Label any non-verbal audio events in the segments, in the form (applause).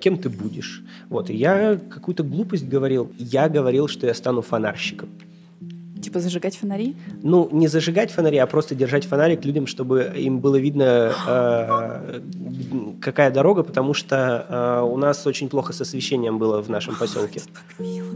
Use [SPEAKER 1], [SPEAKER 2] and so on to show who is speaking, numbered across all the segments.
[SPEAKER 1] кем ты будешь. Вот, и я какую-то глупость говорил. Я говорил, что я стану фонарщиком.
[SPEAKER 2] Типа зажигать фонари?
[SPEAKER 1] Ну, не зажигать фонари, а просто держать фонарик людям, чтобы им было видно, э, какая дорога, потому что э, у нас очень плохо с освещением было в нашем поселке.
[SPEAKER 2] Это так мило,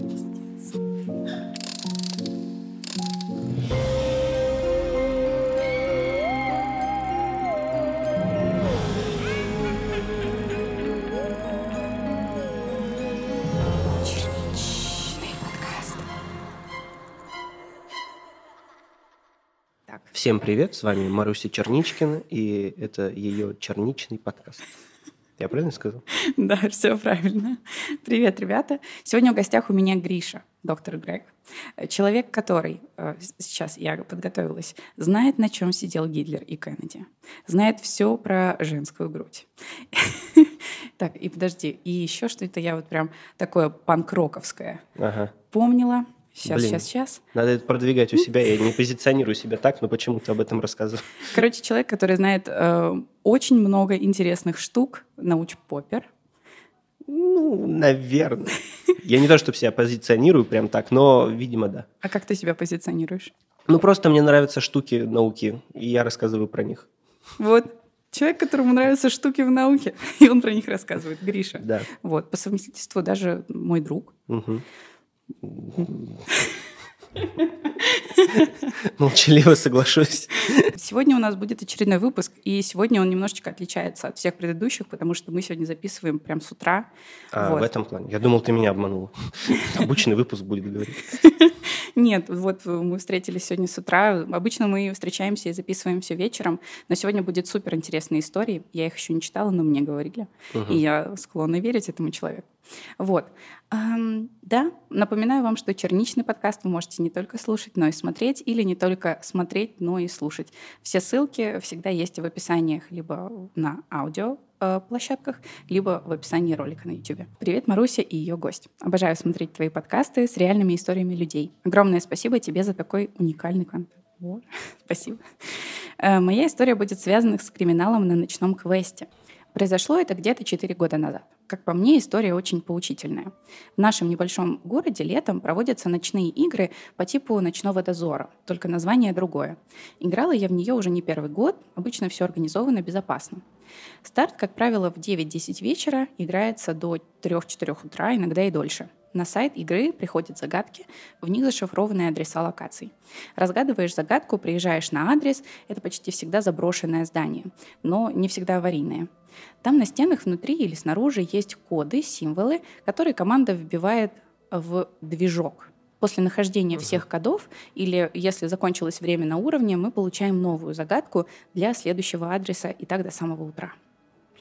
[SPEAKER 1] Всем привет, с вами Маруся Черничкина, и это ее черничный подкаст. Я правильно сказал? (laughs)
[SPEAKER 2] да, все правильно. Привет, ребята. Сегодня в гостях у меня Гриша, доктор Грег. Человек, который, э, сейчас я подготовилась, знает, на чем сидел Гитлер и Кеннеди. Знает все про женскую грудь. (laughs) Так, и подожди, и еще что-то я вот прям такое панк-роковское помнила. Сейчас,
[SPEAKER 1] Блин.
[SPEAKER 2] сейчас, сейчас.
[SPEAKER 1] Надо это продвигать у себя. Я не позиционирую себя так, но почему-то об этом рассказываю.
[SPEAKER 2] Короче, человек, который знает э, очень много интересных штук, науч-поппер.
[SPEAKER 1] Ну, наверное. Я не то, чтобы себя позиционирую прям так, но, видимо, да.
[SPEAKER 2] А как ты себя позиционируешь?
[SPEAKER 1] Ну, просто мне нравятся штуки науки, и я рассказываю про них.
[SPEAKER 2] Вот человек, которому нравятся штуки в науке, (laughs) и он про них рассказывает, Гриша.
[SPEAKER 1] Да.
[SPEAKER 2] Вот, по совместительству даже мой друг.
[SPEAKER 1] Мгм. Молчаливо соглашусь.
[SPEAKER 2] Сегодня у нас будет очередной выпуск, и сегодня он немножечко отличается от всех предыдущих, потому что мы сегодня записываем прям с утра.
[SPEAKER 1] А,
[SPEAKER 2] Вот.
[SPEAKER 1] в этом плане. Я думал, ты меня обманула. Обычный выпуск будет говорить.
[SPEAKER 2] Нет, вот мы встретились сегодня с утра. Обычно мы встречаемся и записываем все вечером, но сегодня будет супер интересные истории. Я их еще не читала, но мне говорили, и я склонна верить этому человеку. Вот. Ам, да, напоминаю вам, что черничный подкаст вы можете не только слушать, но и смотреть, или не только смотреть, но и слушать. Все ссылки всегда есть в описаниях либо на аудио э, площадках, либо в описании ролика на YouTube. Привет, Маруся и ее гость. Обожаю смотреть твои подкасты с реальными историями людей. Огромное спасибо тебе за такой уникальный контент. Вот. (laughs) Спасибо. Э, Моя история будет связана с криминалом на ночном квесте. Произошло это где-то 4 года назад. Как по мне, история очень поучительная. В нашем небольшом городе летом проводятся ночные игры по типу «Ночного дозора», только название другое. Играла я в нее уже не первый год, обычно все организовано безопасно. Старт, как правило, в 9-10 вечера, играется до 3-4 утра, иногда и дольше. На сайт игры приходят загадки, в них зашифрованные адреса локаций. Разгадываешь загадку, приезжаешь на адрес, это почти всегда заброшенное здание, но не всегда аварийное. Там на стенах внутри или снаружи есть коды, символы, которые команда вбивает в движок. После нахождения всех кодов или если закончилось время на уровне, мы получаем новую загадку для следующего адреса и так до самого утра.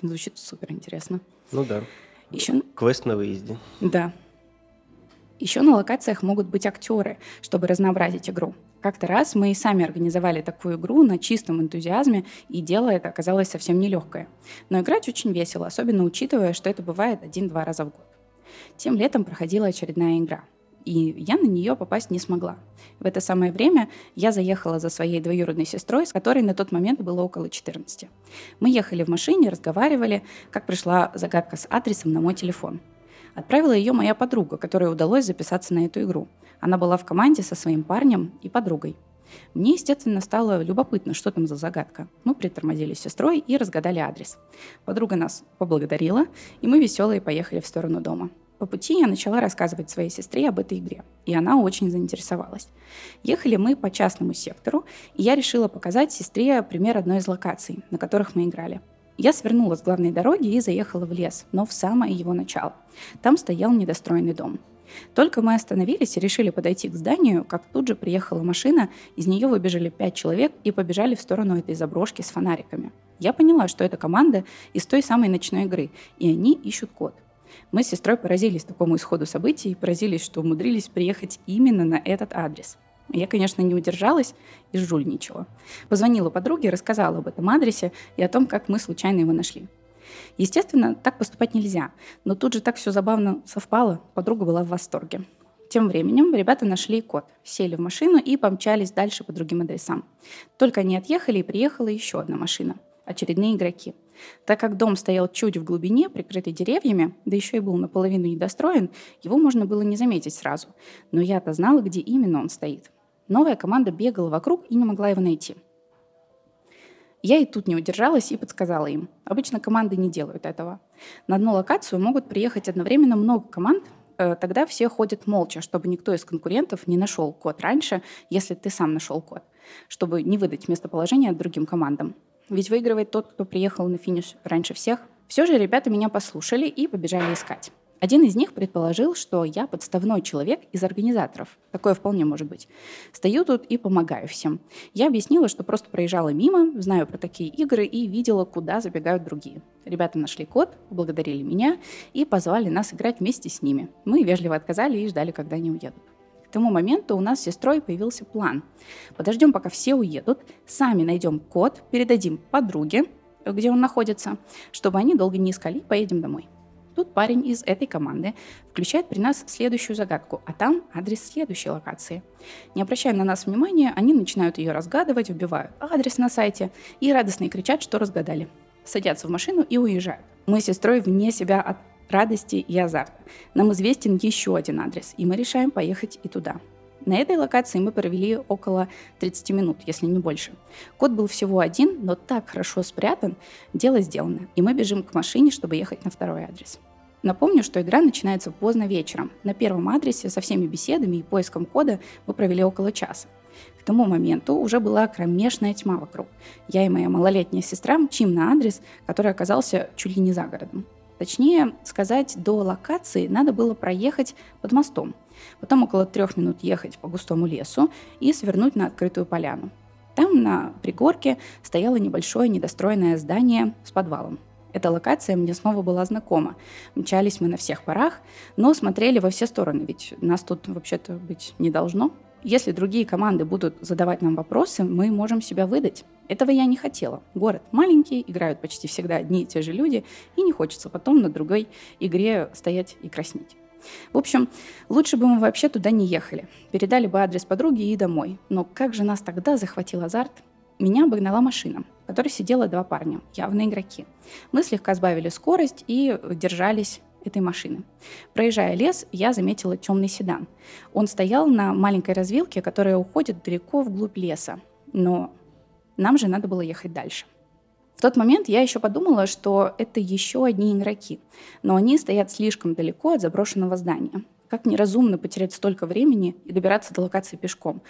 [SPEAKER 2] Звучит супер интересно.
[SPEAKER 1] Ну да.
[SPEAKER 2] Еще
[SPEAKER 1] Квест на выезде.
[SPEAKER 2] да. Еще на локациях могут быть актеры, чтобы разнообразить игру. Как-то раз мы и сами организовали такую игру на чистом энтузиазме, и дело это оказалось совсем нелегкое. Но играть очень весело, особенно учитывая, что это бывает один-два раза в год. Тем летом проходила очередная игра. И я на нее попасть не смогла. В это самое время я заехала за своей двоюродной сестрой, с которой на тот момент было около 14. Мы ехали в машине, разговаривали, как пришла загадка с адресом на мой телефон. Отправила ее моя подруга, которой удалось записаться на эту игру. Она была в команде со своим парнем и подругой. Мне, естественно, стало любопытно, что там за загадка. Мы притормозили с сестрой и разгадали адрес. Подруга нас поблагодарила, и мы веселые поехали в сторону дома. По пути я начала рассказывать своей сестре об этой игре, и она очень заинтересовалась. Ехали мы по частному сектору, и я решила показать сестре пример одной из локаций, на которых мы играли. Я свернула с главной дороги и заехала в лес, но в самое его начало. Там стоял недостроенный дом. Только мы остановились и решили подойти к зданию, как тут же приехала машина, из нее выбежали пять человек и побежали в сторону этой заброшки с фонариками. Я поняла, что это команда из той самой ночной игры, и они ищут код. Мы с сестрой поразились такому исходу событий и поразились, что умудрились приехать именно на этот адрес. Я, конечно, не удержалась и жульничала. Позвонила подруге, рассказала об этом адресе и о том, как мы случайно его нашли. Естественно, так поступать нельзя, но тут же так все забавно совпало, подруга была в восторге. Тем временем ребята нашли код, сели в машину и помчались дальше по другим адресам. Только они отъехали, и приехала еще одна машина. Очередные игроки. Так как дом стоял чуть в глубине, прикрытый деревьями, да еще и был наполовину недостроен, его можно было не заметить сразу. Но я-то знала, где именно он стоит. Новая команда бегала вокруг и не могла его найти. Я и тут не удержалась и подсказала им. Обычно команды не делают этого. На одну локацию могут приехать одновременно много команд, э, тогда все ходят молча, чтобы никто из конкурентов не нашел код раньше, если ты сам нашел код, чтобы не выдать местоположение другим командам. Ведь выигрывает тот, кто приехал на финиш раньше всех. Все же ребята меня послушали и побежали искать. Один из них предположил, что я подставной человек из организаторов. Такое вполне может быть. Стою тут и помогаю всем. Я объяснила, что просто проезжала мимо, знаю про такие игры и видела, куда забегают другие. Ребята нашли код, поблагодарили меня и позвали нас играть вместе с ними. Мы вежливо отказали и ждали, когда они уедут. К тому моменту у нас с сестрой появился план. Подождем, пока все уедут, сами найдем код, передадим подруге, где он находится, чтобы они долго не искали, поедем домой. Тут парень из этой команды включает при нас следующую загадку, а там адрес следующей локации. Не обращая на нас внимания, они начинают ее разгадывать, вбивают адрес на сайте и радостно кричат, что разгадали. Садятся в машину и уезжают. Мы с сестрой вне себя от радости и азарта. Нам известен еще один адрес, и мы решаем поехать и туда. На этой локации мы провели около 30 минут, если не больше. Код был всего один, но так хорошо спрятан, дело сделано, и мы бежим к машине, чтобы ехать на второй адрес. Напомню, что игра начинается поздно вечером. На первом адресе со всеми беседами и поиском кода мы провели около часа. К тому моменту уже была кромешная тьма вокруг. Я и моя малолетняя сестра мчим на адрес, который оказался чуть ли не за городом. Точнее сказать, до локации надо было проехать под мостом, потом около трех минут ехать по густому лесу и свернуть на открытую поляну. Там на пригорке стояло небольшое недостроенное здание с подвалом. Эта локация мне снова была знакома. Мчались мы на всех парах, но смотрели во все стороны, ведь нас тут вообще-то быть не должно. Если другие команды будут задавать нам вопросы, мы можем себя выдать. Этого я не хотела. Город маленький, играют почти всегда одни и те же люди, и не хочется потом на другой игре стоять и краснеть. В общем, лучше бы мы вообще туда не ехали. Передали бы адрес подруги и домой. Но как же нас тогда захватил азарт? Меня обогнала машина, в которой сидело два парня, явно игроки. Мы слегка сбавили скорость и держались этой машины. Проезжая лес, я заметила темный седан. Он стоял на маленькой развилке, которая уходит далеко вглубь леса. Но нам же надо было ехать дальше. В тот момент я еще подумала, что это еще одни игроки, но они стоят слишком далеко от заброшенного здания. Как неразумно потерять столько времени и добираться до локации пешком.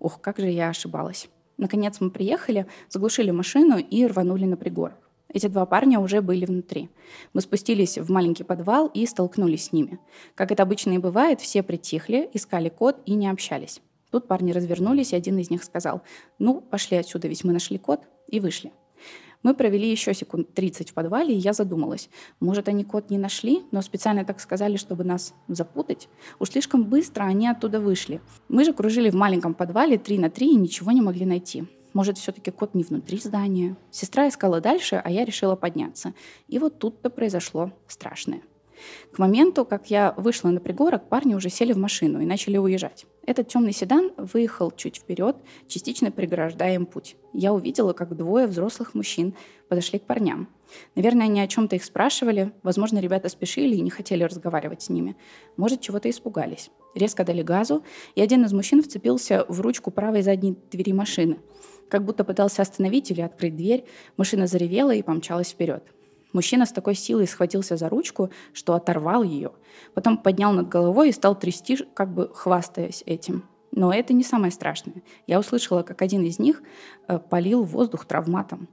[SPEAKER 2] Ух, как же я ошибалась. Наконец мы приехали, заглушили машину и рванули на пригорок. Эти два парня уже были внутри. Мы спустились в маленький подвал и столкнулись с ними. Как это обычно и бывает, все притихли, искали код и не общались. Тут парни развернулись, и один из них сказал, «Ну, пошли отсюда, ведь мы нашли код», и вышли. Мы провели еще секунд 30 в подвале, и я задумалась. Может, они код не нашли, но специально так сказали, чтобы нас запутать? Уж слишком быстро они оттуда вышли. Мы же кружили в маленьком подвале 3 на 3 и ничего не могли найти. Может, все-таки кот не внутри здания? Сестра искала дальше, а я решила подняться. И вот тут-то произошло страшное. К моменту, как я вышла на пригорок, парни уже сели в машину и начали уезжать. Этот темный седан выехал чуть вперед, частично преграждая им путь. Я увидела, как двое взрослых мужчин подошли к парням. Наверное, они о чем-то их спрашивали. Возможно, ребята спешили и не хотели разговаривать с ними. Может, чего-то испугались. Резко дали газу, и один из мужчин вцепился в ручку правой задней двери машины. Как будто пытался остановить или открыть дверь, машина заревела и помчалась вперед. Мужчина с такой силой схватился за ручку, что оторвал ее. Потом поднял над головой и стал трясти, как бы хвастаясь этим. Но это не самое страшное. Я услышала, как один из них э, полил воздух травматом.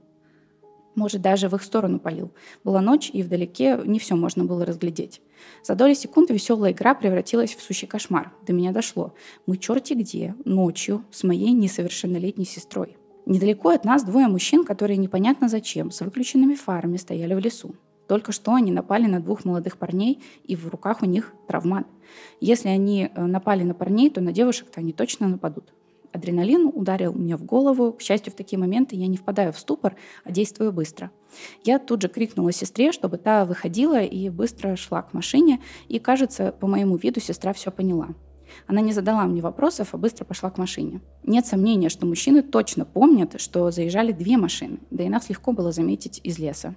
[SPEAKER 2] Может, даже в их сторону полил. Была ночь, и вдалеке не все можно было разглядеть. За доли секунды веселая игра превратилась в сущий кошмар. До меня дошло. Мы черти где, ночью, с моей несовершеннолетней сестрой. Недалеко от нас двое мужчин, которые непонятно зачем, с выключенными фарами стояли в лесу. Только что они напали на двух молодых парней, и в руках у них травмат. Если они э, напали на парней, то на девушек-то они точно нападут. Адреналин ударил мне в голову. К счастью, в такие моменты я не впадаю в ступор, а действую быстро. Я тут же крикнула сестре, чтобы та выходила и быстро шла к машине. И, кажется, по моему виду сестра все поняла. Она не задала мне вопросов, а быстро пошла к машине. Нет сомнения, что мужчины точно помнят, что заезжали две машины, да и нас легко было заметить из леса.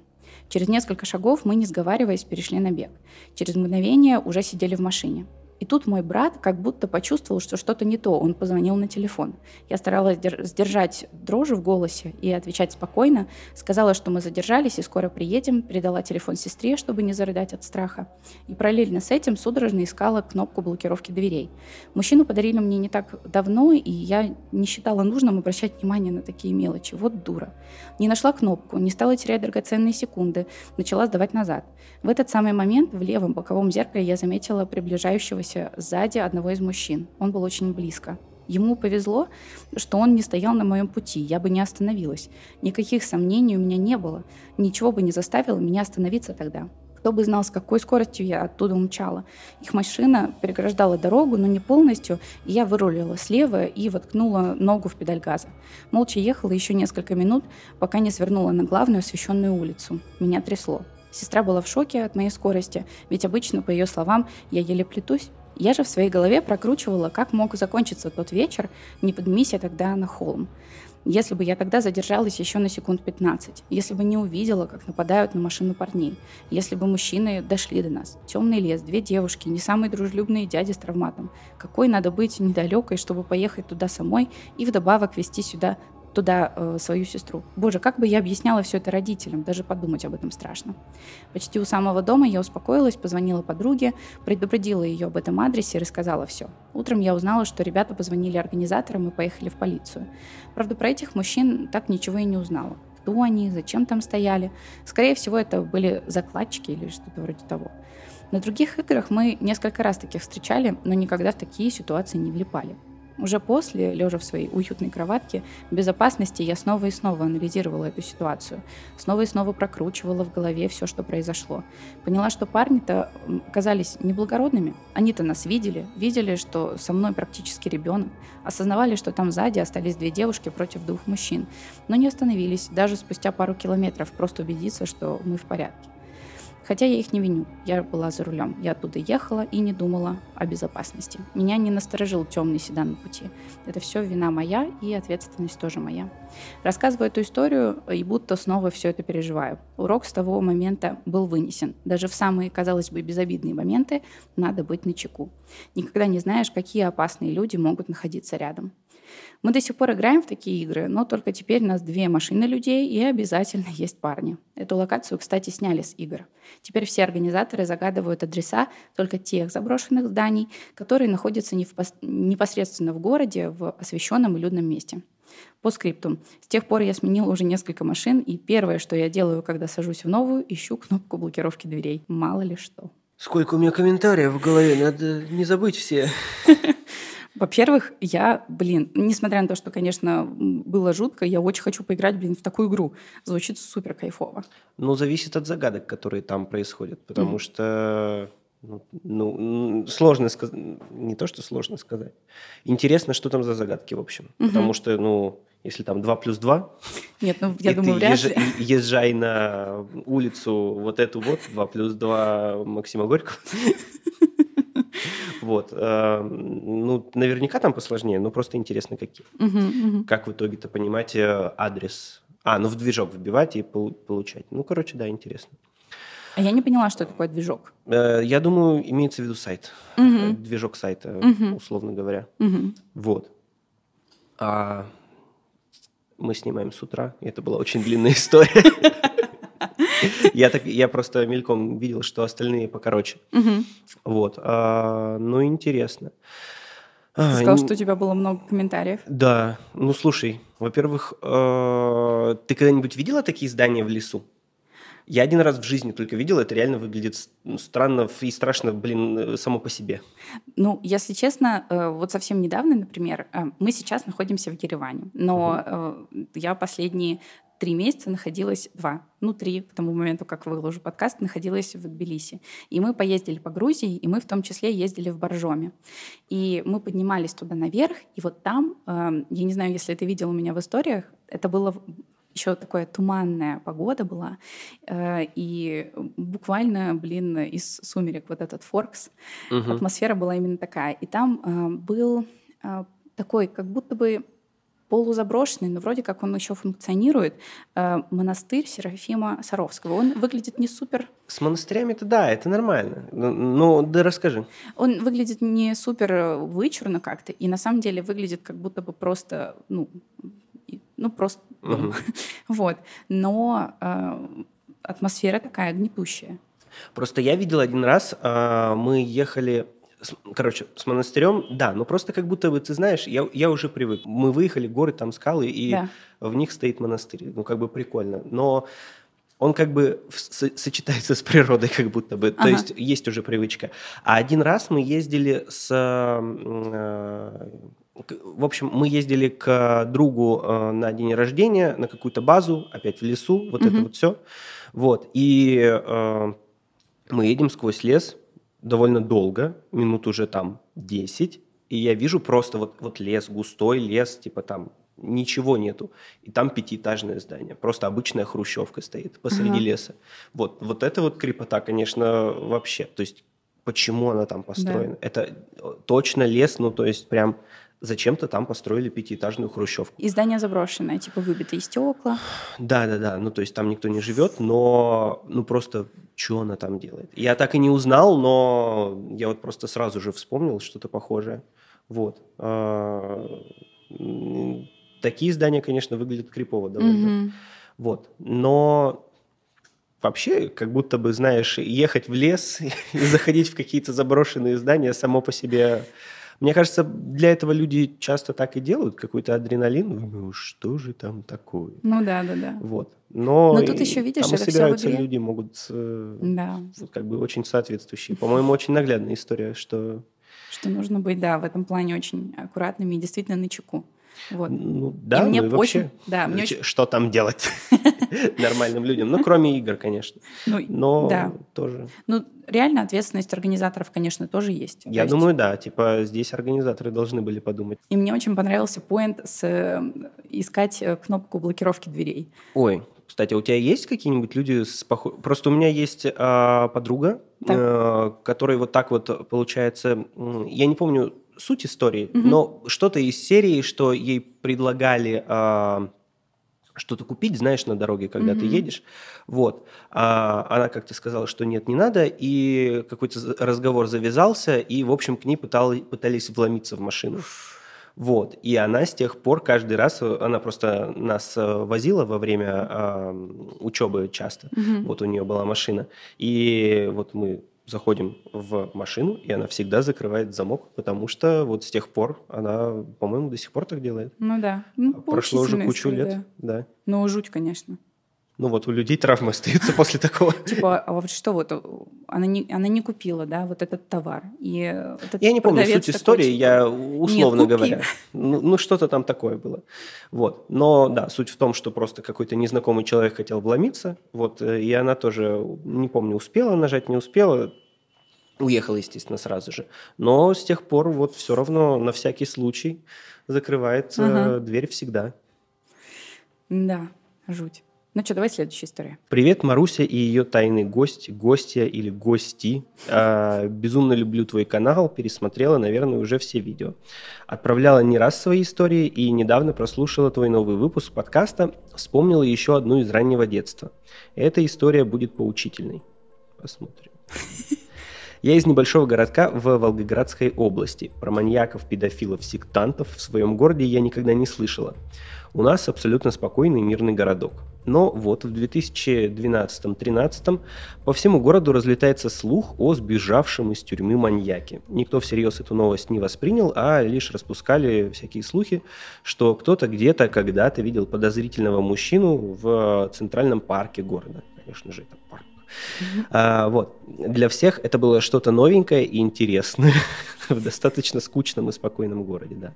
[SPEAKER 2] Через несколько шагов мы, не сговариваясь, перешли на бег. Через мгновение уже сидели в машине. И тут мой брат как будто почувствовал, что что-то не то. Он позвонил на телефон. Я старалась сдержать дрожи в голосе и отвечать спокойно. Сказала, что мы задержались и скоро приедем. Передала телефон сестре, чтобы не зарыдать от страха. И параллельно с этим судорожно искала кнопку блокировки дверей. Мужчину подарили мне не так давно, и я не считала нужным обращать внимание на такие мелочи. Вот дура. Не нашла кнопку, не стала терять драгоценные секунды. Начала сдавать назад. В этот самый момент в левом боковом зеркале я заметила приближающегося находившегося сзади одного из мужчин. Он был очень близко. Ему повезло, что он не стоял на моем пути, я бы не остановилась. Никаких сомнений у меня не было. Ничего бы не заставило меня остановиться тогда. Кто бы знал, с какой скоростью я оттуда умчала. Их машина переграждала дорогу, но не полностью, и я вырулила слева и воткнула ногу в педаль газа. Молча ехала еще несколько минут, пока не свернула на главную освещенную улицу. Меня трясло. Сестра была в шоке от моей скорости, ведь обычно, по ее словам, я еле плетусь. Я же в своей голове прокручивала, как мог закончиться тот вечер, не поднимись я тогда на холм. Если бы я тогда задержалась еще на секунд 15, если бы не увидела, как нападают на машину парней, если бы мужчины дошли до нас, темный лес, две девушки, не самые дружелюбные дяди с травматом, какой надо быть недалекой, чтобы поехать туда самой и вдобавок вести сюда туда э, свою сестру. Боже, как бы я объясняла все это родителям, даже подумать об этом страшно. Почти у самого дома я успокоилась, позвонила подруге, предупредила ее об этом адресе и рассказала все. Утром я узнала, что ребята позвонили организаторам и поехали в полицию. Правда, про этих мужчин так ничего и не узнала. Кто они, зачем там стояли. Скорее всего, это были закладчики или что-то вроде того. На других играх мы несколько раз таких встречали, но никогда в такие ситуации не влипали. Уже после, лежа в своей уютной кроватке, безопасности я снова и снова анализировала эту ситуацию. Снова и снова прокручивала в голове все, что произошло. Поняла, что парни-то казались неблагородными. Они-то нас видели, видели, что со мной практически ребенок, осознавали, что там сзади остались две девушки против двух мужчин, но не остановились даже спустя пару километров просто убедиться, что мы в порядке. Хотя я их не виню, я была за рулем. Я оттуда ехала и не думала о безопасности. Меня не насторожил темный седан на пути. Это все вина моя и ответственность тоже моя. Рассказываю эту историю и будто снова все это переживаю. Урок с того момента был вынесен. Даже в самые, казалось бы, безобидные моменты надо быть начеку. Никогда не знаешь, какие опасные люди могут находиться рядом. Мы до сих пор играем в такие игры, но только теперь у нас две машины людей и обязательно (laughs) есть парни. Эту локацию, кстати, сняли с игр. Теперь все организаторы загадывают адреса только тех заброшенных зданий, которые находятся непосредственно в городе, в освещенном и людном месте. По скрипту. С тех пор я сменила уже несколько машин, и первое, что я делаю, когда сажусь в новую, ищу кнопку блокировки дверей. Мало ли что.
[SPEAKER 1] Сколько у меня комментариев в голове, надо не забыть все. (laughs)
[SPEAKER 2] Во-первых, я, блин, несмотря на то, что, конечно, было жутко, я очень хочу поиграть, блин, в такую игру. Звучит супер кайфово.
[SPEAKER 1] Ну, зависит от загадок, которые там происходят, потому mm. что ну, ну, сложно сказать, не то, что сложно сказать. Интересно, что там за загадки, в общем. Угу. Потому что, ну, если там 2 плюс 2,
[SPEAKER 2] Нет, ну, я думаю, ты вряд
[SPEAKER 1] ли. езжай на улицу вот эту вот, 2 плюс 2 Максима Горького, (laughs) Вот. Э, ну, наверняка там посложнее, но просто интересно, какие. Как в итоге-то понимать э, адрес? А, ну в движок вбивать и получать. Ну, короче, да, интересно.
[SPEAKER 2] А я не поняла, что такое движок.
[SPEAKER 1] Э, я думаю, имеется в виду сайт. Угу. Движок сайта, угу. условно говоря. Угу. Вот. А мы снимаем с утра, и это была очень длинная (laughs) история. Я, так, я просто мельком видел, что остальные покороче. Угу. Вот. А, ну, интересно.
[SPEAKER 2] Ты а, сказал, что у тебя было много комментариев.
[SPEAKER 1] Да. Ну, слушай, во-первых, э, ты когда-нибудь видела такие здания в лесу? Я один раз в жизни только видел, это реально выглядит странно и страшно, блин, э, само по себе.
[SPEAKER 2] Ну, если честно, э, вот совсем недавно, например, мы сейчас находимся в Ереване, но угу. я последние три месяца находилась, два, ну три, к тому моменту, как выложу подкаст, находилась в Тбилиси. И мы поездили по Грузии, и мы в том числе ездили в Боржоме. И мы поднимались туда наверх, и вот там, э, я не знаю, если ты видел у меня в историях, это было еще такая туманная погода была, э, и буквально, блин, из сумерек вот этот Форкс, угу. атмосфера была именно такая. И там э, был э, такой, как будто бы полузаброшенный, но вроде как он еще функционирует. Э, монастырь Серафима Саровского. Он выглядит не супер...
[SPEAKER 1] С монастырями-то да, это нормально. Ну, ну, да расскажи.
[SPEAKER 2] Он выглядит не супер вычурно как-то, и на самом деле выглядит как будто бы просто, ну, ну просто угу. (laughs) вот. Но э, атмосфера такая гнетущая.
[SPEAKER 1] Просто я видел один раз, э, мы ехали короче, с монастырем, да, но просто как будто бы, ты знаешь, я, я уже привык. Мы выехали, горы, там скалы, и да. в них стоит монастырь. Ну, как бы прикольно. Но он как бы сочетается с природой, (laughs) как будто бы. Ага. То есть есть уже привычка. А один раз мы ездили с... Э, в общем, мы ездили к другу э, на день рождения, на какую-то базу, опять в лесу, вот угу. это вот все. Вот. И э, мы едем сквозь лес, довольно долго, минут уже там 10, и я вижу просто вот, вот лес, густой лес, типа там ничего нету. И там пятиэтажное здание. Просто обычная хрущевка стоит посреди ага. леса. Вот, вот это вот крепота, конечно, вообще. То есть почему она там построена? Да. Это точно лес, ну то есть прям зачем-то там построили пятиэтажную хрущевку.
[SPEAKER 2] И здание заброшенное, типа выбитые стекла.
[SPEAKER 1] Да, да, да. Ну, то есть там никто не живет, но ну просто что она там делает? Я так и не узнал, но я вот просто сразу же вспомнил что-то похожее. Вот. А, такие здания, конечно, выглядят крипово довольно. Mm-hmm. Вот. Но вообще, как будто бы, знаешь, ехать в лес (laughs) и заходить в какие-то заброшенные здания само по себе мне кажется, для этого люди часто так и делают, какой-то адреналин. Ну, что же там такое?
[SPEAKER 2] Ну да, да, да.
[SPEAKER 1] Вот. Но,
[SPEAKER 2] Но тут еще, видишь,
[SPEAKER 1] там это собираются все люди, могут э, да. как бы очень соответствующие. По-моему, очень наглядная история, что...
[SPEAKER 2] Что нужно быть, да, в этом плане очень аккуратными и действительно на чеку. Вот.
[SPEAKER 1] Ну, да, и мне ну и вообще, очень, да, мне очень... что там делать (laughs) нормальным людям? Ну, кроме игр, конечно. Ну, Но да. тоже.
[SPEAKER 2] Ну, реально ответственность организаторов, конечно, тоже есть.
[SPEAKER 1] Я То думаю, есть... да. Типа здесь организаторы должны были подумать.
[SPEAKER 2] И мне очень понравился поинт с э, искать э, кнопку блокировки дверей.
[SPEAKER 1] Ой, кстати, у тебя есть какие-нибудь люди с похож... Просто у меня есть а, подруга, э, которая вот так вот, получается, я не помню, суть истории, угу. но что-то из серии, что ей предлагали а, что-то купить, знаешь, на дороге, когда угу. ты едешь. Вот. А она как-то сказала, что нет, не надо, и какой-то разговор завязался, и, в общем, к ней пытались, пытались вломиться в машину. Вот. И она с тех пор каждый раз, она просто нас э, возила во время э, учебы часто. Угу. Вот у нее была машина. И вот мы заходим в машину, и она всегда закрывает замок, потому что вот с тех пор она, по-моему, до сих пор так делает.
[SPEAKER 2] Ну да. Ну,
[SPEAKER 1] Прошло уже кучу лет. Да. да.
[SPEAKER 2] Ну, жуть, конечно.
[SPEAKER 1] Ну вот у людей травмы (laughs) остаются после такого.
[SPEAKER 2] Типа, а вот что вот, она не, она не купила, да, вот этот товар. И
[SPEAKER 1] этот я не помню суть истории, типа, я условно Нет, говоря. Ну, ну что-то там такое было. Вот. Но да, суть в том, что просто какой-то незнакомый человек хотел вломиться, вот, э, и она тоже, не помню, успела нажать, не успела, уехала, естественно, сразу же. Но с тех пор вот все равно на всякий случай закрывается ага. дверь всегда.
[SPEAKER 2] Да, жуть. Ну что, давай следующая история.
[SPEAKER 1] Привет, Маруся и ее тайный гость, гостья или гости. (laughs) А, безумно люблю твой канал, пересмотрела, наверное, уже все видео. Отправляла не раз свои истории и недавно прослушала твой новый выпуск подкаста, вспомнила еще одну из раннего детства. Эта история будет поучительной. Посмотрим. (laughs) Я из небольшого городка в Волгоградской области. Про маньяков, педофилов, сектантов в своем городе я никогда не слышала. У нас абсолютно спокойный мирный городок. Но вот в 2012-2013 по всему городу разлетается слух о сбежавшем из тюрьмы маньяке. Никто всерьез эту новость не воспринял, а лишь распускали всякие слухи, что кто-то где-то когда-то видел подозрительного мужчину в центральном парке города. Конечно же, это парк. Mm-hmm. А, вот. Для всех это было что-то новенькое и интересное (laughs) в достаточно скучном и спокойном городе, да.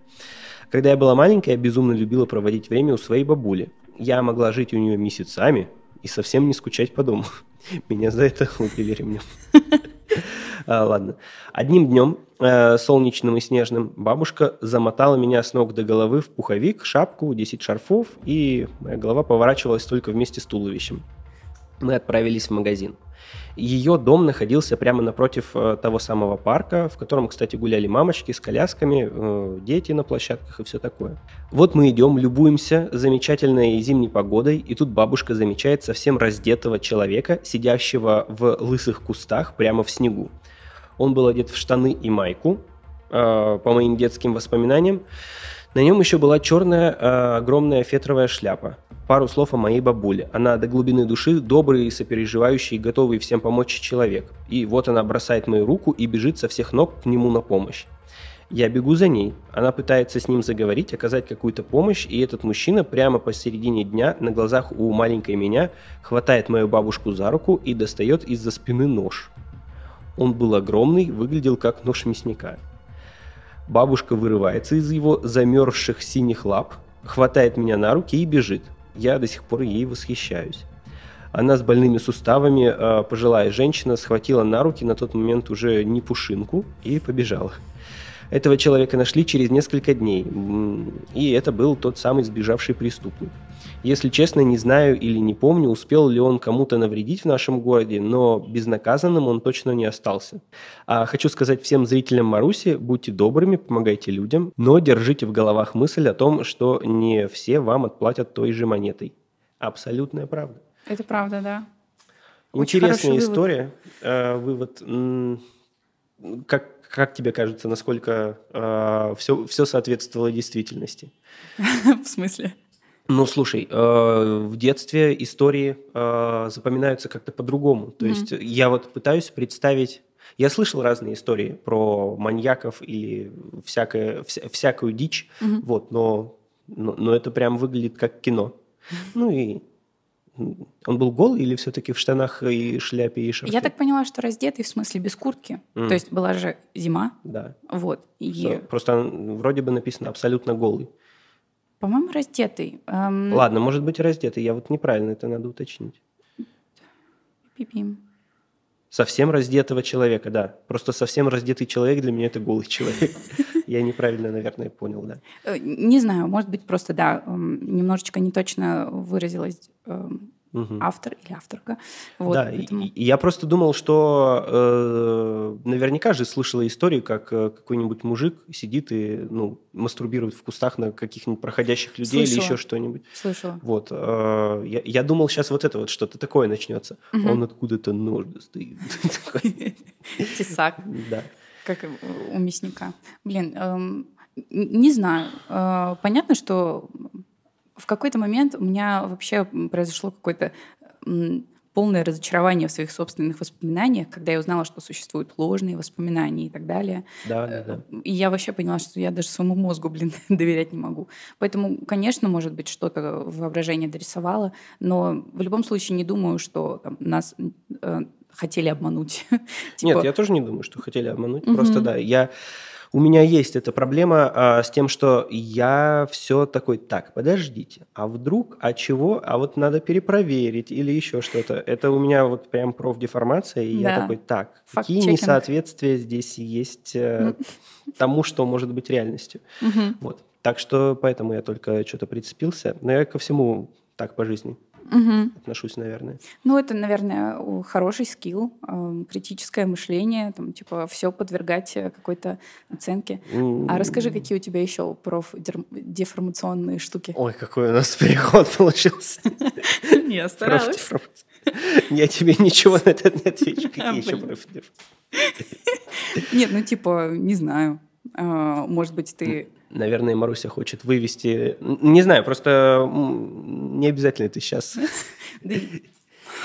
[SPEAKER 1] Когда я была маленькая, я безумно любила проводить время у своей бабули. Я могла жить у нее месяцами и совсем не скучать по дому. (laughs) Меня за это убили ремнем. (laughs) А, ладно. Одним днем, э, солнечным и снежным, бабушка замотала меня с ног до головы в пуховик, шапку, 10 шарфов, и моя голова поворачивалась только вместе с туловищем. Мы отправились в магазин. Ее дом находился прямо напротив э, того самого парка, в котором, кстати, гуляли мамочки с колясками, э, дети на площадках и все такое. Вот мы идем, любуемся замечательной зимней погодой, и тут бабушка замечает совсем раздетого человека, сидящего в лысых кустах прямо в снегу. Он был одет в штаны и майку, э, по моим детским воспоминаниям. На нем еще была черная э, огромная фетровая шляпа. Пару слов о моей бабуле. Она до глубины души добрый, сопереживающий, готовый всем помочь человек. И вот она бросает мою руку и бежит со всех ног к нему на помощь. Я бегу за ней. Она пытается с ним заговорить, оказать какую-то помощь, и этот мужчина прямо посередине дня на глазах у маленькой меня хватает мою бабушку за руку и достает из-за спины нож. Он был огромный, выглядел как нож мясника. Бабушка вырывается из его замерзших синих лап, хватает меня на руки и бежит. Я до сих пор ей восхищаюсь. Она с больными суставами, а, пожилая женщина, схватила на руки на тот момент уже не пушинку и побежала. Этого человека нашли через несколько дней, и это был тот самый сбежавший преступник. Если честно, не знаю или не помню, успел ли он кому-то навредить в нашем городе, но безнаказанным он точно не остался. А хочу сказать всем зрителям Маруси, будьте добрыми, помогайте людям, но держите в головах мысль о том, что не все вам отплатят той же монетой. Абсолютная правда.
[SPEAKER 2] Это правда, да.
[SPEAKER 1] Интересная история. Вывод. вывод. Как, как тебе кажется, насколько э, все, все соответствовало действительности? (laughs)
[SPEAKER 2] В смысле?
[SPEAKER 1] Ну, слушай, э, в детстве истории э, запоминаются как-то по-другому. То mm-hmm. есть я вот пытаюсь представить... Я слышал разные истории про маньяков или всякое, вся, всякую дичь, mm-hmm. вот, но, но, но это прям выглядит как кино. Mm-hmm. Ну и он был голый или все-таки в штанах и шляпе и шарфе?
[SPEAKER 2] Я так поняла, что раздетый в смысле без куртки. Mm. То есть была же зима.
[SPEAKER 1] Да.
[SPEAKER 2] Вот.
[SPEAKER 1] И... Просто вроде бы написано абсолютно голый.
[SPEAKER 2] По-моему, раздетый.
[SPEAKER 1] Эм... Ладно, может быть, раздетый. Я вот неправильно это надо уточнить.
[SPEAKER 2] Пипим.
[SPEAKER 1] Совсем раздетого человека, да. Просто совсем раздетый человек для меня это голый человек. (laughs) Я неправильно, наверное, понял, да.
[SPEAKER 2] Э, не знаю, может быть, просто, да, немножечко неточно выразилась эм, угу. автор или авторка.
[SPEAKER 1] Вот, да, поэтому... я просто думал, что э, наверняка же слышала историю, как э, какой-нибудь мужик сидит и ну, мастурбирует в кустах на каких-нибудь проходящих людей слышала. или еще что-нибудь.
[SPEAKER 2] Слышала.
[SPEAKER 1] Вот. Э, я, я думал, сейчас вот это вот что-то такое начнется. Угу. Он откуда-то нож достает. (laughs) (laughs)
[SPEAKER 2] Тесак.
[SPEAKER 1] Да.
[SPEAKER 2] Как у мясника. Блин, эм, не знаю. Э, понятно, что в какой-то момент у меня вообще произошло какое-то полное разочарование в своих собственных воспоминаниях, когда я узнала, что существуют ложные воспоминания и так далее.
[SPEAKER 1] Да, да, да.
[SPEAKER 2] И я вообще поняла, что я даже своему мозгу, блин, (laughs) доверять не могу. Поэтому, конечно, может быть, что-то воображение дорисовало, но в любом случае не думаю, что там, нас э, хотели обмануть. (laughs)
[SPEAKER 1] типа... Нет, я тоже не думаю, что хотели обмануть. Просто да, я у меня есть эта проблема а, с тем, что я все такой, так, подождите, а вдруг, а чего, а вот надо перепроверить или еще что-то. Это у меня вот прям профдеформация, и да. я такой, так, какие несоответствия здесь есть э, тому, что может быть реальностью. Вот. Так что поэтому я только что-то прицепился, но я ко всему так по жизни угу. отношусь, наверное.
[SPEAKER 2] Ну, это, наверное, хороший скилл, э, критическое мышление, там, типа, все подвергать э, какой-то оценке. Mm. А расскажи, какие у тебя еще профдеформационные штуки?
[SPEAKER 1] Ой, какой у нас (laughs) переход получился. (laughs)
[SPEAKER 2] Не, старалась.
[SPEAKER 1] Я тебе ничего на это не отвечу. (laughs) Какие еще профдеформационные?
[SPEAKER 2] Нет, ну, типа, не знаю. А, может быть, ты
[SPEAKER 1] наверное, Маруся хочет вывести... Не знаю, просто не обязательно это сейчас. (laughs)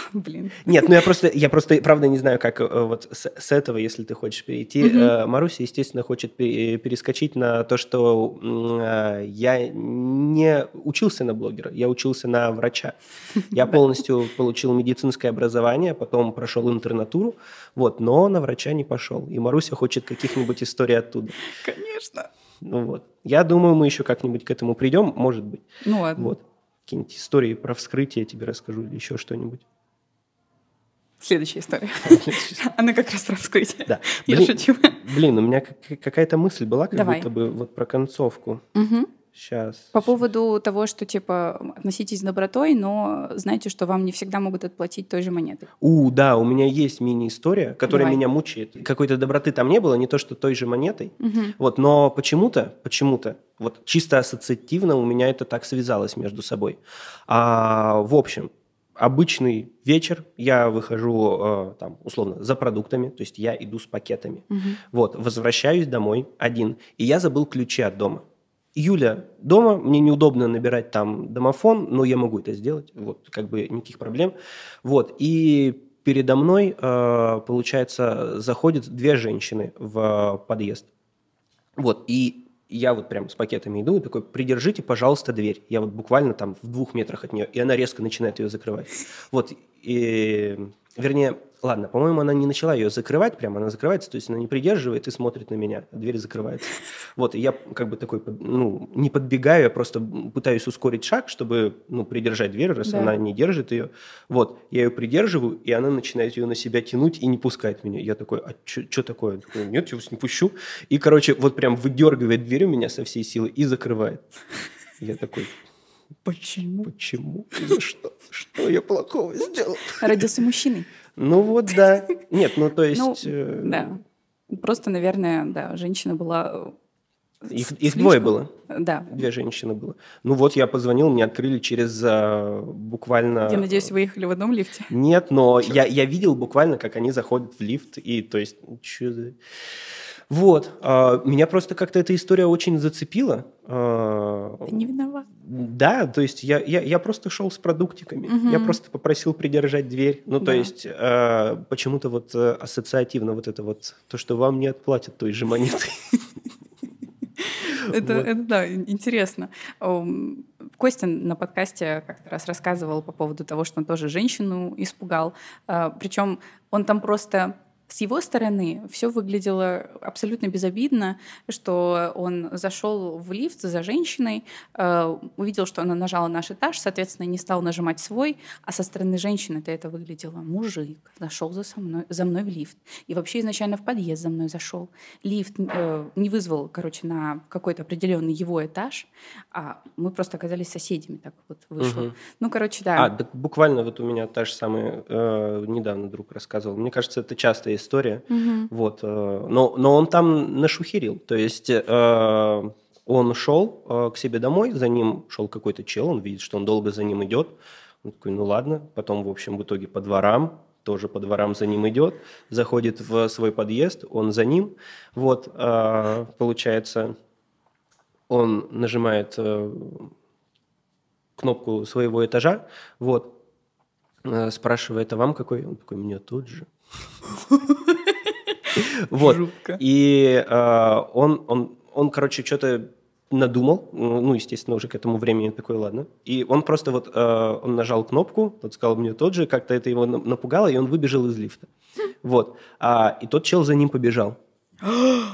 [SPEAKER 1] (laughs)
[SPEAKER 2] Блин.
[SPEAKER 1] Нет, ну я просто, я просто, правда, не знаю, как э, вот с, с этого, если ты хочешь перейти. Угу. Маруся, естественно, хочет перескочить на то, что э, я не учился на блогера, я учился на врача. (laughs) Я полностью получил медицинское образование, потом прошел интернатуру, вот, но на врача не пошел. И Маруся хочет каких-нибудь историй оттуда.
[SPEAKER 2] Конечно.
[SPEAKER 1] Ну вот. Я думаю, мы еще как-нибудь к этому придем, может быть.
[SPEAKER 2] Ну ладно.
[SPEAKER 1] Вот. Какие-нибудь истории про вскрытие я тебе расскажу или еще что-нибудь. (laughs)
[SPEAKER 2] Следующая история. Она как раз про вскрытие.
[SPEAKER 1] Да.
[SPEAKER 2] Я шучу.
[SPEAKER 1] Блин, у меня какая-то мысль была, как будто бы вот про концовку. Сейчас.
[SPEAKER 2] По поводу того, что, типа, относитесь с добротой, но знаете, что вам не всегда могут отплатить той же монетой.
[SPEAKER 1] У, да, у меня есть мини-история, которая
[SPEAKER 2] Давай.
[SPEAKER 1] меня мучает. Какой-то доброты там не было, не то, что той же монетой.
[SPEAKER 2] Мгм.
[SPEAKER 1] Вот, но почему-то, почему-то, вот чисто ассоциативно у меня это так связалось между собой. А, в общем, обычный вечер, я выхожу, э, там, условно, за продуктами, то есть я иду с пакетами.
[SPEAKER 2] Мгм.
[SPEAKER 1] Вот, возвращаюсь домой один, и я забыл ключи от дома. Юля дома, мне неудобно набирать там домофон, но я могу это сделать, вот, как бы никаких проблем. Вот, и передо мной, э, получается, заходят две женщины в подъезд. Вот, и я вот прям с пакетами иду и такой, придержите, пожалуйста, дверь. Я вот буквально там в двух метрах от нее, и она резко начинает ее закрывать. Вот, и, вернее, ладно, по-моему, она не начала ее закрывать прямо, она закрывается, то есть она не придерживает и смотрит на меня, а дверь закрывается. Вот, и я как бы такой, ну, не подбегаю, я просто пытаюсь ускорить шаг, чтобы, ну, придержать дверь, раз
[SPEAKER 2] Да.
[SPEAKER 1] она не держит ее. Вот, я ее придерживаю, и она начинает ее на себя тянуть и не пускает меня. Я такой, а что такое? Я такой, Нет, я вас не пущу. И, короче, вот прям выдергивает дверь у меня со всей силы и закрывает. Я такой,
[SPEAKER 2] Почему?
[SPEAKER 1] почему? За что? Что я плохого сделал?
[SPEAKER 2] Родился мужчиной.
[SPEAKER 1] Ну вот да. Нет, ну то есть...
[SPEAKER 2] Ну,
[SPEAKER 1] э,
[SPEAKER 2] Да. Просто, наверное, да, женщина была... э,
[SPEAKER 1] Их, их
[SPEAKER 2] слишком-
[SPEAKER 1] двое было.
[SPEAKER 2] Да.
[SPEAKER 1] Две женщины было. Ну вот я позвонил, мне открыли через а, буквально...
[SPEAKER 2] Я надеюсь, вы ехали в одном лифте.
[SPEAKER 1] Нет, но я, я видел буквально, как они заходят в лифт, и то есть, чё за... Вот, а, меня просто как-то эта история очень зацепила. А,
[SPEAKER 2] Ты не виноват.
[SPEAKER 1] Да, то есть я, я, я просто шел с продуктиками,
[SPEAKER 2] Мгм.
[SPEAKER 1] я просто попросил придержать дверь. Ну, то
[SPEAKER 2] Да.
[SPEAKER 1] есть э, почему-то вот э, ассоциативно вот это вот, то, что вам не отплатят той же монетой. (laughs)
[SPEAKER 2] Это,
[SPEAKER 1] Вот.
[SPEAKER 2] это да, ин- интересно. Костя на подкасте как-то раз рассказывал по поводу того, что он тоже женщину испугал. Причем он там просто с его стороны все выглядело абсолютно безобидно, что он зашел в лифт за женщиной, э, увидел, что она нажала наш этаж, соответственно, не стал нажимать свой, а со стороны женщины это это выглядело. Мужик зашел за, со мной, за мной в лифт. И вообще изначально в подъезд за мной зашел. Лифт э, не вызвал, короче, на какой-то определенный его этаж, а мы просто оказались соседями, так вот вышло.
[SPEAKER 1] Мгм.
[SPEAKER 2] Ну, короче, да.
[SPEAKER 1] А, так буквально вот у меня та же самая, э, недавно друг рассказывал. Мне кажется, это частая история.
[SPEAKER 2] Мгм.
[SPEAKER 1] Вот, э, но, но он там нашухерил. То есть э, он шел э, к себе домой, за ним шел какой-то чел, он видит, что он долго за ним идет. Он такой, ну ладно. Потом, в общем, в итоге по дворам, тоже по дворам за ним идет, заходит в свой подъезд, он за ним. Вот, получается, он нажимает кнопку своего этажа, вот, спрашивает, а вам какой? Он такой, мне тот же. Вот. И э, он, он, он, короче, что-то надумал, ну, естественно, уже к этому времени такой, ладно. И он просто вот, э, он нажал кнопку, тот сказал мне тот же, как-то это его на- напугало, и он выбежал из лифта. Вот. А, и тот чел за ним побежал. (gasps)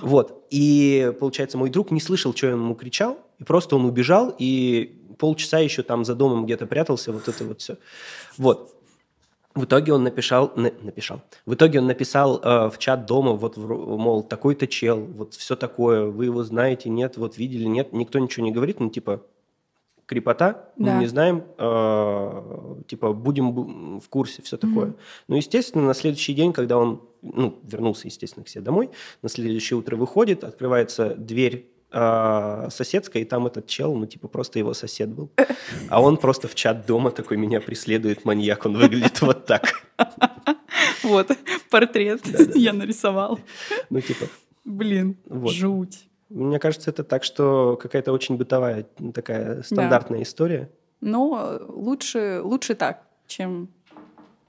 [SPEAKER 1] Вот. И, получается, мой друг не слышал, что я ему кричал, и просто он убежал, и полчаса еще там за домом где-то прятался, вот это вот все. Вот. В итоге он написал, на- написал. В итоге он написал э, в чат дома, вот, вро- мол, такой-то чел, вот все такое, вы его знаете, нет, вот видели, нет, никто ничего не говорит, ну, типа, крепота,
[SPEAKER 2] Да.
[SPEAKER 1] мы не знаем, э, типа, будем бу- в курсе, все такое. Ну, естественно, на следующий день, когда он, ну, вернулся, естественно, к себе домой, на следующее утро выходит, открывается дверь э, соседская, и там этот чел, ну, типа, просто его сосед был. А он просто в чат дома такой, меня преследует маньяк, он выглядит вот так.
[SPEAKER 2] Вот, портрет я нарисовал.
[SPEAKER 1] Ну, типа,
[SPEAKER 2] Блин, жуть.
[SPEAKER 1] мне кажется, это так, что какая-то очень бытовая такая стандартная история.
[SPEAKER 2] Но лучше, лучше так, чем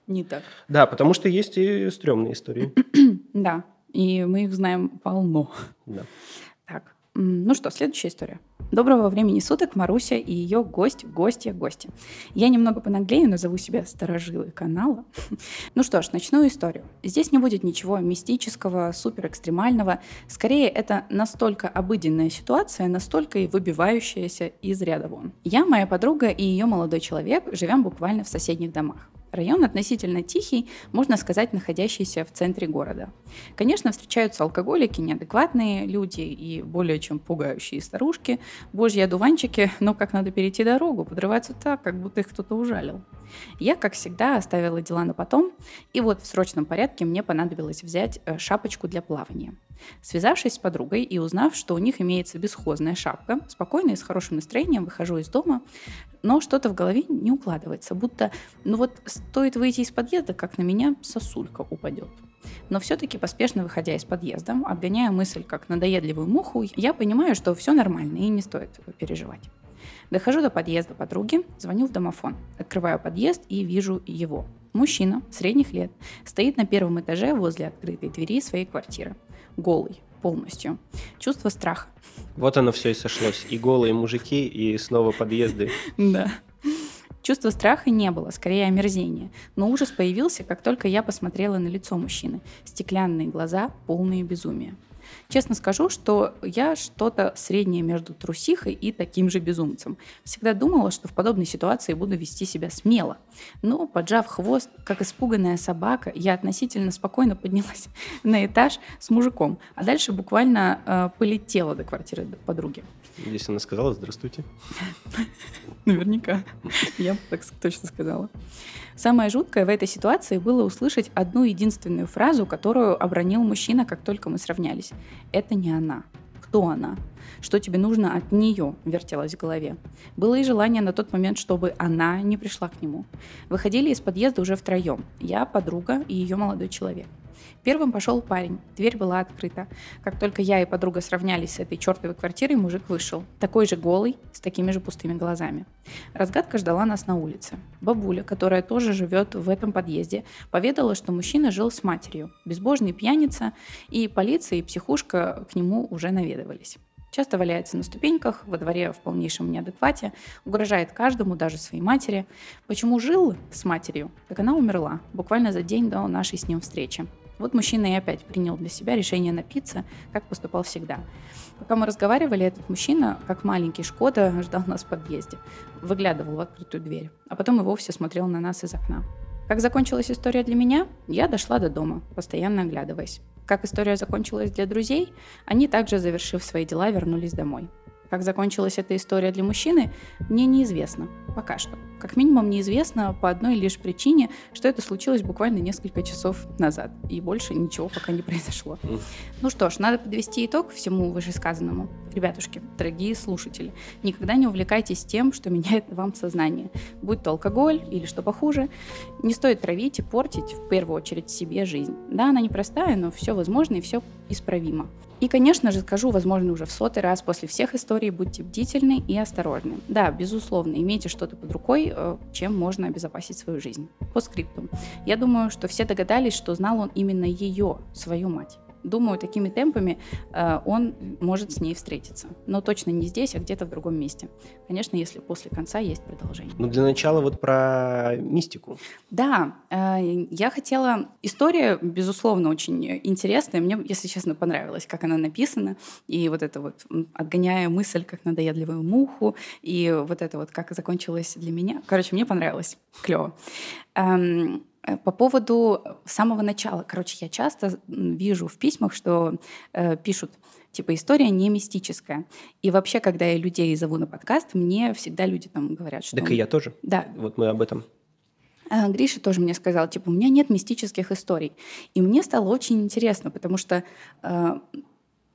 [SPEAKER 2] не так.
[SPEAKER 1] Да, потому что есть и стрёмные истории. (clears throat)
[SPEAKER 2] Да, и мы их знаем полно.
[SPEAKER 1] Да.
[SPEAKER 2] Ну что, следующая история. Доброго времени суток, Маруся и ее гость, гостья, гости. Я немного понаглею, назову себя сторожилой канала. (laughs) Ну что ж, начну историю. Здесь не будет ничего мистического, суперэкстремального. Скорее, это настолько обыденная ситуация, настолько и выбивающаяся из ряда вон. Я, моя подруга и ее молодой человек живем буквально в соседних домах. Район относительно тихий, можно сказать, находящийся в центре города. Конечно, встречаются алкоголики, неадекватные люди и более чем пугающие старушки, божьи одуванчики, но как надо перейти дорогу, подрываются так, как будто их кто-то ужалил. Я, как всегда, оставила дела на потом, и вот в срочном порядке мне понадобилось взять э, шапочку для плавания. Связавшись с подругой и узнав, что у них имеется бесхозная шапка, спокойно и с хорошим настроением выхожу из дома, но что-то в голове не укладывается, будто, ну вот стоит выйти из подъезда, как на меня сосулька упадет. Но все-таки поспешно выходя из подъезда, отгоняя мысль как надоедливую муху, я понимаю, что все нормально и не стоит переживать. Дохожу до подъезда подруги, звоню в домофон. Открываю подъезд и вижу его. Мужчина, средних лет, стоит на первом этаже возле открытой двери своей квартиры. Голый, полностью. Чувство страха.
[SPEAKER 1] Вот оно все и сошлось. И голые мужики, и снова подъезды. (laughs)
[SPEAKER 2] Да. Чувства страха не было, скорее омерзение. Но ужас появился, как только я посмотрела на лицо мужчины. Стеклянные глаза, полные безумия. Честно скажу, что я что-то среднее между трусихой и таким же безумцем. Всегда думала, что в подобной ситуации буду вести себя смело. Но, поджав хвост, как испуганная собака, я относительно спокойно поднялась (laughs) на этаж с мужиком, а дальше буквально э, полетела до квартиры подруги.
[SPEAKER 1] Здесь она сказала «Здравствуйте». (laughs)
[SPEAKER 2] Наверняка. Я так точно сказала. Самое жуткое в этой ситуации было услышать одну единственную фразу, которую обронил мужчина, как только мы сравнялись. «Это не она». Кто она? Что тебе нужно от нее, вертелось в голове. Было и желание на тот момент, чтобы она не пришла к нему. Выходили из подъезда уже втроем. Я, подруга и ее молодой человек. Первым пошел парень. Дверь была открыта. Как только я и подруга сравнялись с этой чертовой квартирой, мужик вышел. Такой же голый, с такими же пустыми глазами. Разгадка ждала нас на улице. Бабуля, которая тоже живет в этом подъезде, поведала, что мужчина жил с матерью. Безбожный пьяница, и полиция и психушка к нему уже наведывались. Часто валяется на ступеньках, во дворе в полнейшем неадеквате, угрожает каждому, даже своей матери. Почему жил с матерью? Так она умерла, буквально за день до нашей с ним встречи. Вот мужчина и опять принял для себя решение напиться, как поступал всегда. Пока мы разговаривали, этот мужчина, как маленький Шкода, (laughs) ждал нас в подъезде. Выглядывал в открытую дверь, а потом и вовсе смотрел на нас из окна. Как закончилась история для меня? Я дошла до дома, постоянно оглядываясь. Как история закончилась для друзей? Они также, завершив свои дела, вернулись домой. Как закончилась эта история для мужчины, мне неизвестно. Пока что. Как минимум неизвестно по одной лишь причине, что это случилось буквально несколько часов назад. И больше ничего пока не (laughs) произошло. Ну что ж, надо подвести итог всему вышесказанному. Ребятушки, дорогие слушатели, никогда не увлекайтесь тем, что меняет вам сознание. Будь то алкоголь или что похуже. Не стоит травить и портить, в первую очередь, себе жизнь. Да, она непростая, но все возможно и все исправимо. И, конечно же, скажу, возможно, уже в сотый раз после всех историй, будьте бдительны и осторожны. Да, безусловно, имейте что-то под рукой, э, чем можно обезопасить свою жизнь. По скрипту. Я думаю, что все догадались, что знал он именно ее, свою мать. Думаю, такими темпами э, он может с ней встретиться. Но точно не здесь, а где-то в другом месте. Конечно, если после конца есть продолжение.
[SPEAKER 1] Ну, для начала вот про мистику.
[SPEAKER 2] Да, э, я хотела... История, безусловно, очень интересная. Мне, если честно, понравилось, как она написана. И вот это вот, отгоняя мысль, как надоедливую муху, и вот это вот, как закончилось для меня. Короче, мне понравилось. Клево. Эм, по поводу самого начала. Короче, я часто вижу в письмах, что э, пишут, типа, история не мистическая. И вообще, когда я людей зову на подкаст, мне всегда люди там говорят, что...
[SPEAKER 1] Так и я тоже.
[SPEAKER 2] Да.
[SPEAKER 1] Вот мы об этом.
[SPEAKER 2] А, Гриша тоже мне сказал, типа, у меня нет мистических историй. И мне стало очень интересно, потому что э,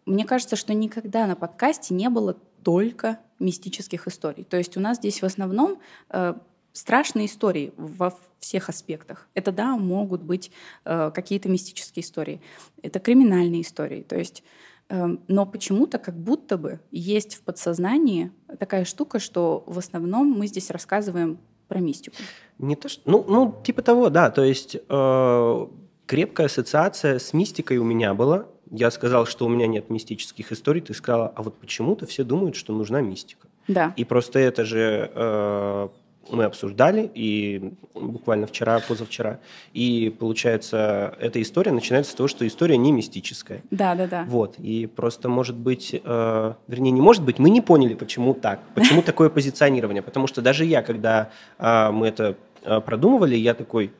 [SPEAKER 2] мне кажется, что никогда на подкасте не было только мистических историй. То есть у нас здесь в основном э, страшные истории во всех аспектах. Это, да, могут быть э, какие-то мистические истории, это криминальные истории. То есть, э, но почему-то как будто бы есть в подсознании такая штука, что в основном мы здесь рассказываем про мистику.
[SPEAKER 1] Не то, что, ну, ну типа того, да. То есть э, крепкая ассоциация с мистикой у меня была. Я сказал, что у меня нет мистических историй. Ты сказала, а вот почему-то все думают, что нужна мистика.
[SPEAKER 2] Да.
[SPEAKER 1] И просто это же э, мы обсуждали, и буквально вчера, позавчера. И получается, эта история начинается с того, что история не мистическая.
[SPEAKER 2] Да, да, да.
[SPEAKER 1] Вот. И просто может быть, э, вернее, не может быть, мы не поняли, почему так, почему такое позиционирование. Потому что даже я, когда э, мы это э, продумывали, я такой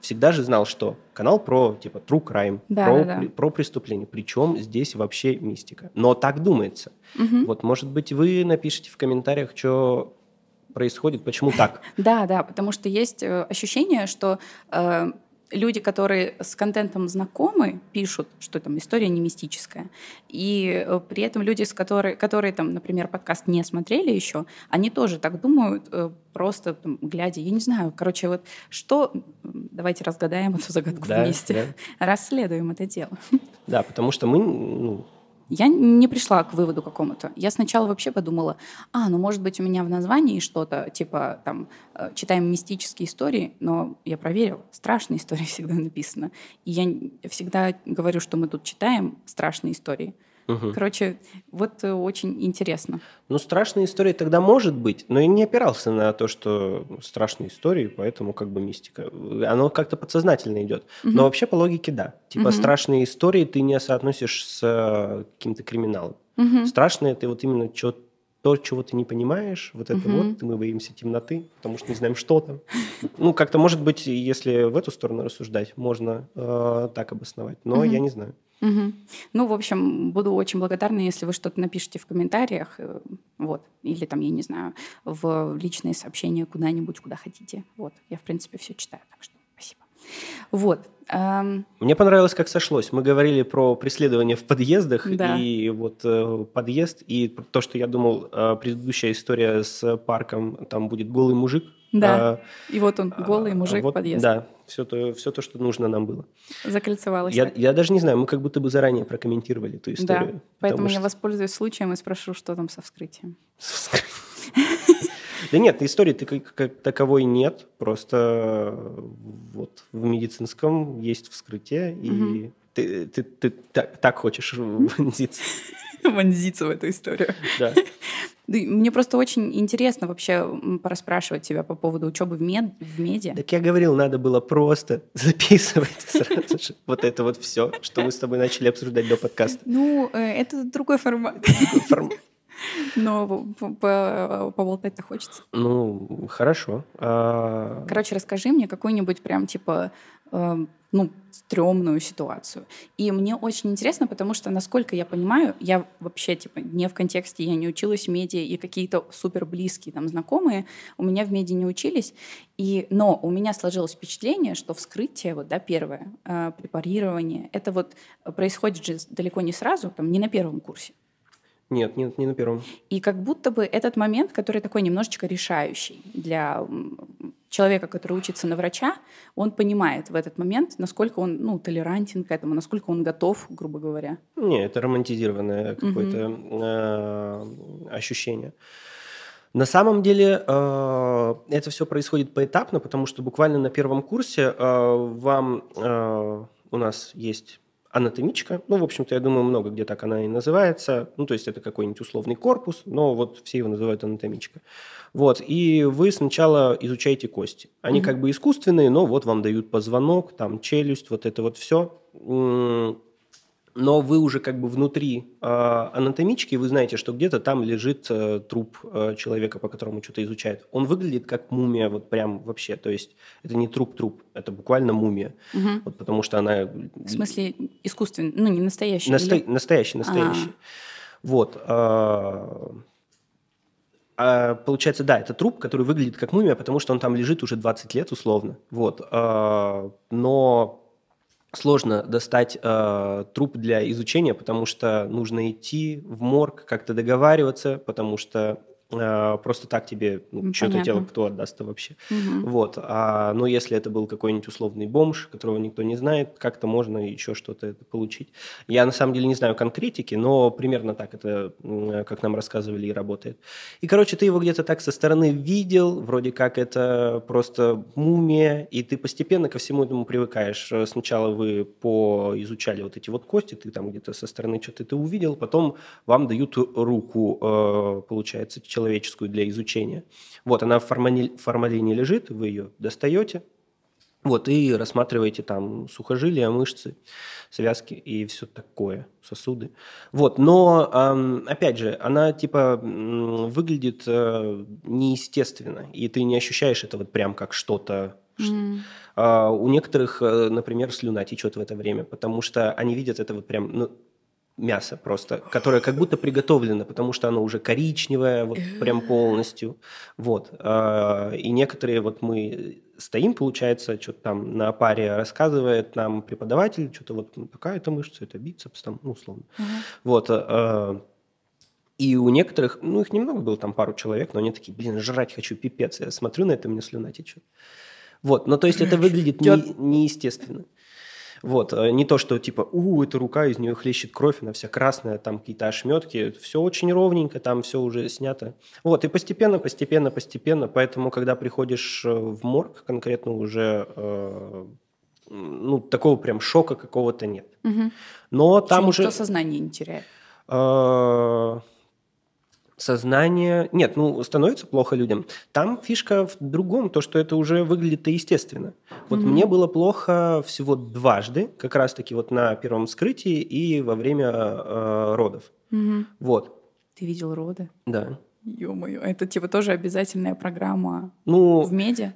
[SPEAKER 1] всегда же знал, что канал про типа true crime,
[SPEAKER 2] Да,
[SPEAKER 1] про,
[SPEAKER 2] да, да.
[SPEAKER 1] про преступление. Причем здесь вообще мистика. Но так думается.
[SPEAKER 2] Мгм.
[SPEAKER 1] Вот, может быть, вы напишите в комментариях, что происходит, почему так.
[SPEAKER 2] Да, да, потому что есть э, ощущение, что э, люди, которые с контентом знакомы, пишут, что там история не мистическая. И э, при этом люди, с которые, которые там, например, подкаст не смотрели еще, они тоже так думают, просто там, глядя, я не знаю, короче, вот что... Давайте разгадаем эту загадку
[SPEAKER 1] Да,
[SPEAKER 2] вместе. Расследуем это дело.
[SPEAKER 1] Да, потому что мы, ну,
[SPEAKER 2] Я не пришла к выводу какому-то. Я сначала вообще подумала, а, ну, может быть, у меня в названии что-то, типа, там, э, читаем мистические истории, но я проверила, страшные истории (laughs) всегда написано. И я всегда говорю, что мы тут читаем страшные истории.
[SPEAKER 1] Мгм.
[SPEAKER 2] Короче, вот э, очень интересно.
[SPEAKER 1] Ну, страшные истории тогда может быть, но я не опирался на то, что страшные истории, поэтому как бы мистика. Оно как-то подсознательно идет. Но вообще по логике да. Типа
[SPEAKER 2] Мгм.
[SPEAKER 1] страшные истории ты не соотносишь с э, каким-то криминалом.
[SPEAKER 2] Мгм.
[SPEAKER 1] Страшное ты вот именно чё- то, чего ты не понимаешь, вот это
[SPEAKER 2] Мгм.
[SPEAKER 1] вот, мы боимся темноты, потому что не знаем, что там. Ну, как-то, может быть, если в эту сторону рассуждать, можно э, так обосновать, но
[SPEAKER 2] Мгм.
[SPEAKER 1] я не знаю.
[SPEAKER 2] Мгм. Ну, в общем, буду очень благодарна, если вы что-то напишите в комментариях, э, вот, или там, я не знаю, в личные сообщения куда-нибудь, куда хотите. Вот, я, в принципе, все читаю, так что спасибо. Вот. эм,
[SPEAKER 1] Мне понравилось, как сошлось. Мы говорили про преследование в подъездах,
[SPEAKER 2] Да.
[SPEAKER 1] и вот э, подъезд, и то, что я думал, э, предыдущая история с парком, там будет голый мужик.
[SPEAKER 2] Да.
[SPEAKER 1] А,
[SPEAKER 2] И вот он, голый
[SPEAKER 1] а,
[SPEAKER 2] мужик,
[SPEAKER 1] вот,
[SPEAKER 2] подъезд.
[SPEAKER 1] Да, все то, все то, что нужно нам было.
[SPEAKER 2] Закольцевалась.
[SPEAKER 1] Я,
[SPEAKER 2] так.
[SPEAKER 1] я даже не знаю, мы как будто бы заранее прокомментировали эту
[SPEAKER 2] Да,
[SPEAKER 1] историю.
[SPEAKER 2] поэтому
[SPEAKER 1] потому
[SPEAKER 2] я
[SPEAKER 1] что-
[SPEAKER 2] воспользуюсь случаем и спрошу, что там со вскрытием.
[SPEAKER 1] Да нет, истории как, таковой нет. Просто вот в медицинском есть вскрытие, и ты, так хочешь вонзиться. (laughs)
[SPEAKER 2] Вонзиться в эту историю.
[SPEAKER 1] Да. (laughs)
[SPEAKER 2] Мне просто очень интересно вообще м, порасспрашивать тебя по поводу учебы в, мед, в меди.
[SPEAKER 1] Так я говорил, надо было просто (laughs) записывать сразу же вот это вот все, что мы с тобой начали обсуждать до подкаста.
[SPEAKER 2] Ну, э, это другой формат.
[SPEAKER 1] Форм-
[SPEAKER 2] Но по- поболтать-то хочется.
[SPEAKER 1] Ну, хорошо. А,
[SPEAKER 2] Короче, расскажи мне какую-нибудь прям типа э, ну, стрёмную ситуацию. И мне очень интересно, потому что, насколько я понимаю, я вообще, типа, не в контексте, я не училась в меди, и какие-то супер близкие там знакомые у меня в меди не учились. И, но у меня сложилось впечатление, что вскрытие, вот, да, первое, э, препарирование, это вот происходит же далеко не сразу, там, не на первом курсе.
[SPEAKER 1] Нет, нет, не на первом.
[SPEAKER 2] И как будто бы этот момент, который такой немножечко решающий для человека, который учится на врача, он понимает в этот момент, насколько он ну, толерантен к этому, насколько он готов, грубо говоря.
[SPEAKER 1] Не, это романтизированное какое-то э, ощущение. На самом деле э, это все происходит поэтапно, потому что буквально на первом курсе э, вам э, у нас есть анатомичка. Ну, в общем-то, я думаю, много где так она и называется. Ну, то есть это какой-нибудь условный корпус, но вот все его называют анатомичка. Вот, и вы сначала изучаете кости. Они
[SPEAKER 2] Мгм.
[SPEAKER 1] как бы искусственные, но вот вам дают позвонок, там челюсть, вот это вот все но вы уже как бы внутри э, анатомички, вы знаете, что где-то там лежит э, труп э, человека, по которому что-то изучают. Он выглядит как мумия, вот прям вообще. То есть это не труп-труп, это буквально мумия.
[SPEAKER 2] Мгм.
[SPEAKER 1] Вот потому что она...
[SPEAKER 2] В смысле искусственный, ну не настоящий.
[SPEAKER 1] Насто-
[SPEAKER 2] или-
[SPEAKER 1] Настоящий, настоящий. Вот. а, а, получается, да, это труп, который выглядит как мумия, потому что он там лежит уже 20 лет условно. Вот. а, но сложно достать э, труп для изучения, потому что нужно идти в морг, как-то договариваться, потому что просто так тебе ну, что-то тело кто отдаст-то вообще.
[SPEAKER 2] Мгм.
[SPEAKER 1] Вот. А, но если это был какой-нибудь условный бомж, которого никто не знает, как-то можно еще что-то это получить. Я на самом деле не знаю конкретики, но примерно так это, как нам рассказывали, и работает. И, короче, ты его где-то так со стороны видел, вроде как это просто мумия, и ты постепенно ко всему этому привыкаешь. Э, Сначала вы поизучали вот эти вот кости, ты там где-то со стороны что-то ты увидел, потом вам дают руку, э, получается, человеческую для изучения. Вот, она в формали- формалине лежит, вы ее достаете, Вот, и рассматриваете там сухожилия, мышцы, связки и все такое, сосуды. Вот, но, опять же, она типа выглядит э, неестественно, и ты не ощущаешь это вот прям как что-то Mm. У некоторых, э, например, слюна течет в это время, потому что они видят это вот прям, ну, мясо просто, которое как будто приготовлено, потому что оно уже коричневое, вот прям полностью. Вот. А, и некоторые, вот мы стоим, получается, что-то там на паре рассказывает нам преподаватель, что-то вот ну, такая-то мышца, это бицепс, там, ну, условно. Uh-huh. Вот. А, и у некоторых, ну, их немного было, там пару человек, но они такие, блин, жрать хочу, пипец. Я смотрю на это, мне слюна течет. Вот. Ну, то есть это выглядит не, неестественно. Вот, э, не то, что типа, у, эта рука, из нее хлещет кровь, она вся красная, там какие-то ошметки, все очень ровненько, там все уже снято. Вот, и постепенно, постепенно, постепенно, поэтому, когда приходишь э, в морг, конкретно уже, э, ну, такого прям шока какого-то нет. Угу. Но там Почему уже...
[SPEAKER 2] Никто сознание не теряет?
[SPEAKER 1] Э, сознание... Нет, ну, становится плохо людям. Там фишка в другом, то, что это уже выглядит естественно. Вот mm-hmm. мне было плохо всего дважды, как раз-таки вот на первом вскрытии и во время э, родов. Mm-hmm. Вот.
[SPEAKER 2] Ты видел роды?
[SPEAKER 1] Да.
[SPEAKER 2] Ё-моё, это типа тоже обязательная программа ну, в меди?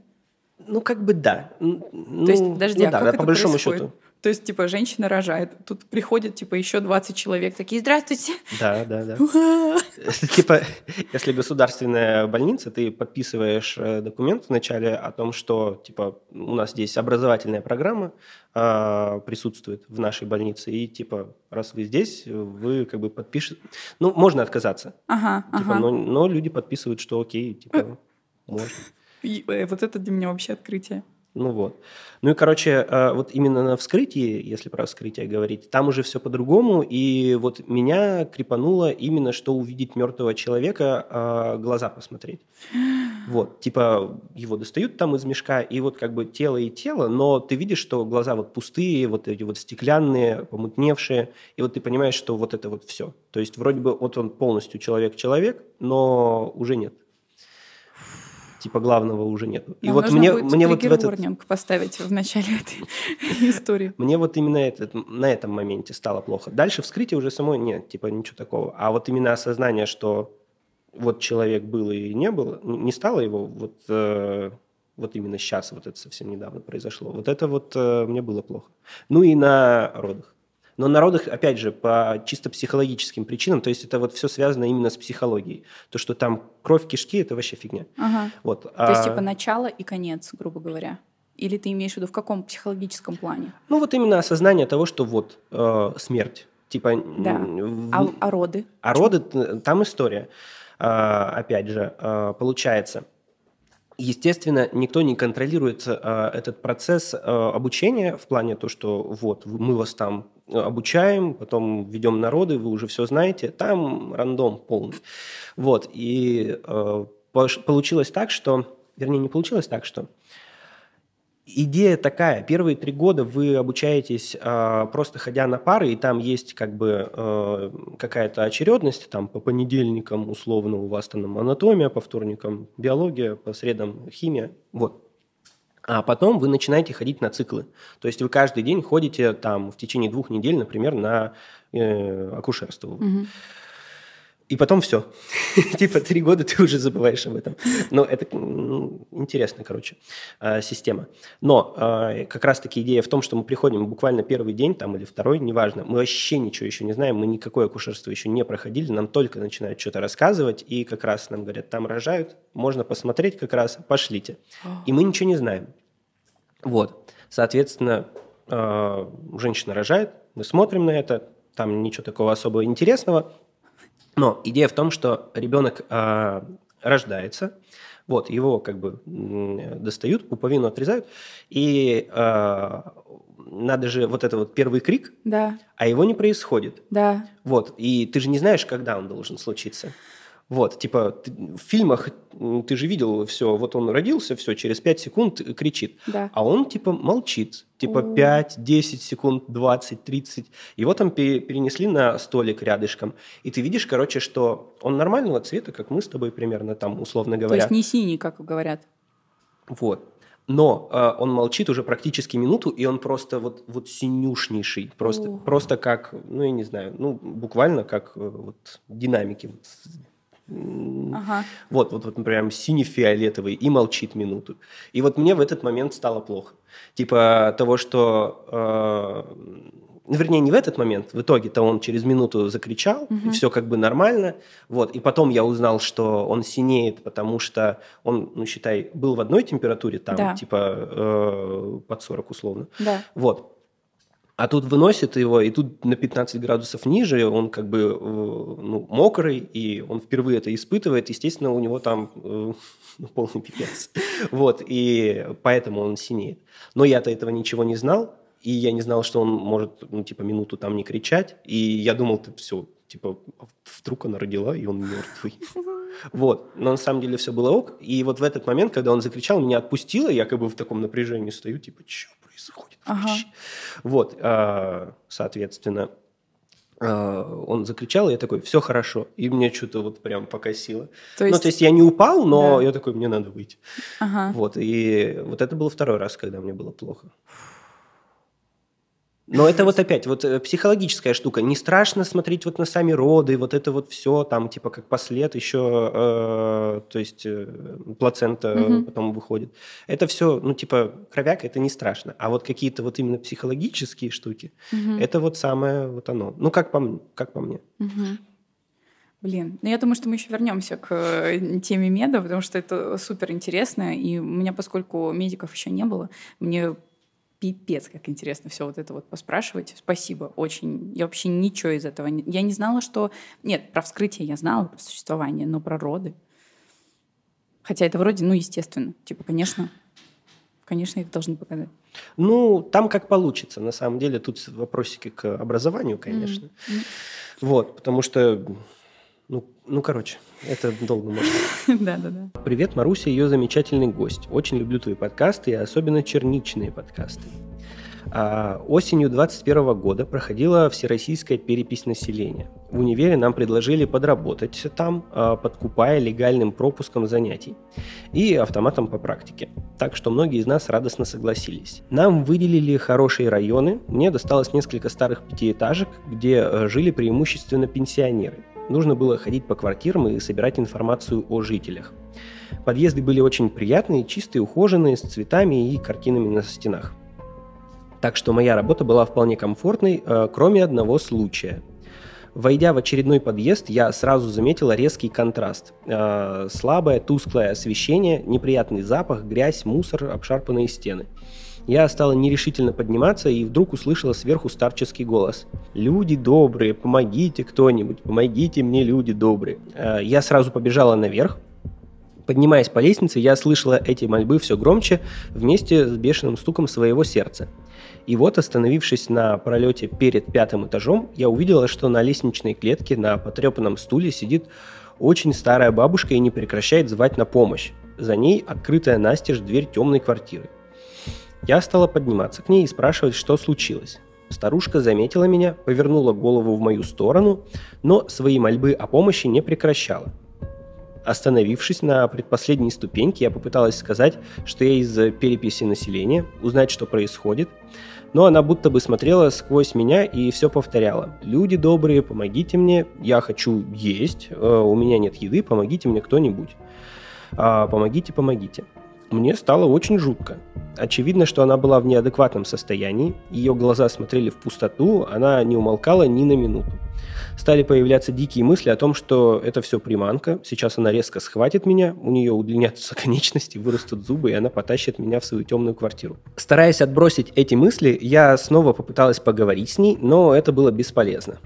[SPEAKER 1] Ну, как бы да.
[SPEAKER 2] То есть, подожди, ну, а да, как да, это по большому происходит? счету. То есть, типа, женщина рожает, тут приходит, типа, еще 20 человек, такие, здравствуйте.
[SPEAKER 1] Да, да, да. (laughs) (laughs) Типа, если государственная больница, ты подписываешь э, документ вначале о том, что, типа, у нас здесь образовательная программа а, присутствует в нашей больнице, и, типа, раз вы здесь, вы как бы подпишете... Ну, можно отказаться. Ага, типа, ага. Но, но люди подписывают, что окей, типа, можно.
[SPEAKER 2] И, э, вот это для меня вообще открытие.
[SPEAKER 1] Ну вот. Ну и, короче, э, вот именно на вскрытии, если про вскрытие говорить, там уже все по-другому. И вот меня крепануло именно, что увидеть мертвого человека, а, глаза посмотреть. Вот, типа его достают там из мешка, и вот как бы тело и тело, но ты видишь, что глаза вот пустые, вот эти вот стеклянные, помутневшие, и вот ты понимаешь, что вот это вот все. То есть вроде бы вот он полностью человек-человек, но уже нет типа главного уже нет.
[SPEAKER 2] И Нам вот мне, мне вот в этот... поставить в начале этой (laughs) истории.
[SPEAKER 1] Мне вот именно этот, на этом моменте стало плохо. Дальше вскрытие уже само нет, типа ничего такого. А вот именно осознание, что вот человек был и не был, не стало его вот, э, вот именно сейчас, вот это совсем недавно произошло. Вот это вот э, мне было плохо. Ну и на родах. Но на родах, опять же, по чисто психологическим причинам, то есть это вот все связано именно с психологией. То, что там кровь кишки, это вообще фигня.
[SPEAKER 2] Ага. Вот. То а... есть типа начало и конец, грубо говоря. Или ты имеешь в виду в каком психологическом плане?
[SPEAKER 1] Ну вот именно осознание того, что вот э, смерть. Типа,
[SPEAKER 2] да. В... А, а роды?
[SPEAKER 1] А роды, там история. А, опять же, а, получается, Естественно, никто не контролирует э, этот процесс э, обучения в плане то, что вот мы вас там обучаем, потом ведем народы, вы уже все знаете, там рандом полный. Вот, и э, получилось так, что, вернее, не получилось так, что идея такая, первые три года вы обучаетесь э, просто ходя на пары, и там есть как бы э, какая-то очередность, там по понедельникам условно у вас там анатомия, по вторникам биология, по средам химия, вот. А потом вы начинаете ходить на циклы. То есть вы каждый день ходите там в течение двух недель, например, на э, акушерство. Угу. И потом все. (laughs) типа три года ты уже забываешь об этом. Но это ну, интересная, короче, э, система. Но э, как раз-таки идея в том, что мы приходим буквально первый день там или второй, неважно, мы вообще ничего еще не знаем, мы никакое акушерство еще не проходили, нам только начинают что-то рассказывать, и как раз нам говорят, там рожают, можно посмотреть как раз, пошлите. И мы ничего не знаем. Вот. Соответственно, э, женщина рожает, мы смотрим на это, там ничего такого особо интересного, но идея в том, что ребенок э, рождается, вот, его как бы достают, пуповину отрезают, и э, надо же вот это вот первый крик,
[SPEAKER 2] да.
[SPEAKER 1] а его не происходит.
[SPEAKER 2] Да.
[SPEAKER 1] Вот, и ты же не знаешь, когда он должен случиться. Вот, типа, ты, в фильмах ты же видел все, вот он родился, все, через 5 секунд кричит.
[SPEAKER 2] Да.
[SPEAKER 1] А он, типа, молчит. Типа, О. 5, 10 секунд, 20, 30. Его там перенесли на столик рядышком. И ты видишь, короче, что он нормального цвета, как мы с тобой примерно там, условно говоря.
[SPEAKER 2] То есть не синий, как говорят.
[SPEAKER 1] Вот. Но э, он молчит уже практически минуту, и он просто вот, вот синюшнейший. Просто, просто как, ну, я не знаю, ну, буквально как э, вот динамики. Ага. Вот, вот, вот, прям сине-фиолетовый, и молчит минуту. И вот мне в этот момент стало плохо. Типа того, что э, вернее, не в этот момент, в итоге-то он через минуту закричал, угу. и все как бы нормально, вот, и потом я узнал, что он синеет, потому что он, ну, считай, был в одной температуре, там, да. типа, э, под 40 условно, да. вот, а тут выносит его, и тут на 15 градусов ниже, он как бы э, ну, мокрый, и он впервые это испытывает, естественно, у него там э, (laughs) ну, полный пипец. Вот, и поэтому он синеет. Но я-то этого ничего не знал, и я не знал, что он может, ну, типа, минуту там не кричать, и я думал, ты все, типа, вдруг она родила, и он мертвый. Вот, но на самом деле все было ок, и вот в этот момент, когда он закричал, меня отпустило, я как бы в таком напряжении стою, типа, что происходит Ага. Вот, а, соответственно, а, он закричал, и я такой, все хорошо. И мне что-то вот прям покосило. То есть... Ну, то есть я не упал, но да. я такой, мне надо выйти. Ага. Вот, и вот это был второй раз, когда мне было плохо. Но это вот опять вот э, психологическая штука. Не страшно смотреть вот на сами роды, вот это вот все, там типа как послед еще, э, то есть э, плацента угу. потом выходит. Это все, ну типа кровяк, это не страшно. А вот какие-то вот именно психологические штуки, угу. это вот самое вот оно. Ну как по, как по мне.
[SPEAKER 2] Угу. Блин, ну я думаю, что мы еще вернемся к э, теме меда, потому что это супер интересно. И у меня, поскольку медиков еще не было, мне пипец, как интересно все вот это вот поспрашивать. Спасибо, очень. Я вообще ничего из этого не... Я не знала, что... Нет, про вскрытие я знала, про существование, но про роды... Хотя это вроде, ну, естественно. Типа, конечно, конечно, их должны показать.
[SPEAKER 1] Ну, там как получится. На самом деле, тут вопросики к образованию, конечно. Mm-hmm. Вот, потому что ну, ну, короче, это долго можно.
[SPEAKER 2] Да, да, да.
[SPEAKER 1] Привет, Маруся, ее замечательный гость. Очень люблю твои подкасты, и особенно черничные подкасты. А осенью 2021 года проходила всероссийская перепись населения. В универе нам предложили подработать там, а, подкупая легальным пропуском занятий и автоматом по практике. Так что многие из нас радостно согласились. Нам выделили хорошие районы. Мне досталось несколько старых пятиэтажек, где э, жили преимущественно пенсионеры – нужно было ходить по квартирам и собирать информацию о жителях. Подъезды были очень приятные, чистые, ухоженные, с цветами и картинами на стенах. Так что моя работа была вполне комфортной, э, кроме одного случая. Войдя в очередной подъезд, я сразу заметила резкий контраст. Э, слабое, тусклое освещение, неприятный запах, грязь, мусор, обшарпанные стены – я стала нерешительно подниматься и вдруг услышала сверху старческий голос. «Люди добрые, помогите кто-нибудь, помогите мне, люди добрые». Э, я сразу побежала наверх, Поднимаясь по лестнице, я слышала эти мольбы все громче вместе с бешеным стуком своего сердца. И вот, остановившись на пролете перед пятым этажом, я увидела, что на лестничной клетке на потрепанном стуле сидит очень старая бабушка и не прекращает звать на помощь. За ней открытая настежь дверь темной квартиры. Я стала подниматься к ней и спрашивать, что случилось. Старушка заметила меня, повернула голову в мою сторону, но свои мольбы о помощи не прекращала. Остановившись на предпоследней ступеньке, я попыталась сказать, что я из переписи населения, узнать, что происходит, но она будто бы смотрела сквозь меня и все повторяла. «Люди добрые, помогите мне, я хочу есть, э, у меня нет еды, помогите мне кто-нибудь. А, помогите, помогите». Мне стало очень жутко. Очевидно, что она была в неадекватном состоянии, ее глаза смотрели в пустоту, она не умолкала ни на минуту. Стали появляться дикие мысли о том, что это все приманка, сейчас она резко схватит меня, у нее удлинятся (laughs) конечности, вырастут зубы, и она потащит меня в свою темную квартиру. Стараясь отбросить эти мысли, я снова попыталась поговорить с ней, но это было бесполезно.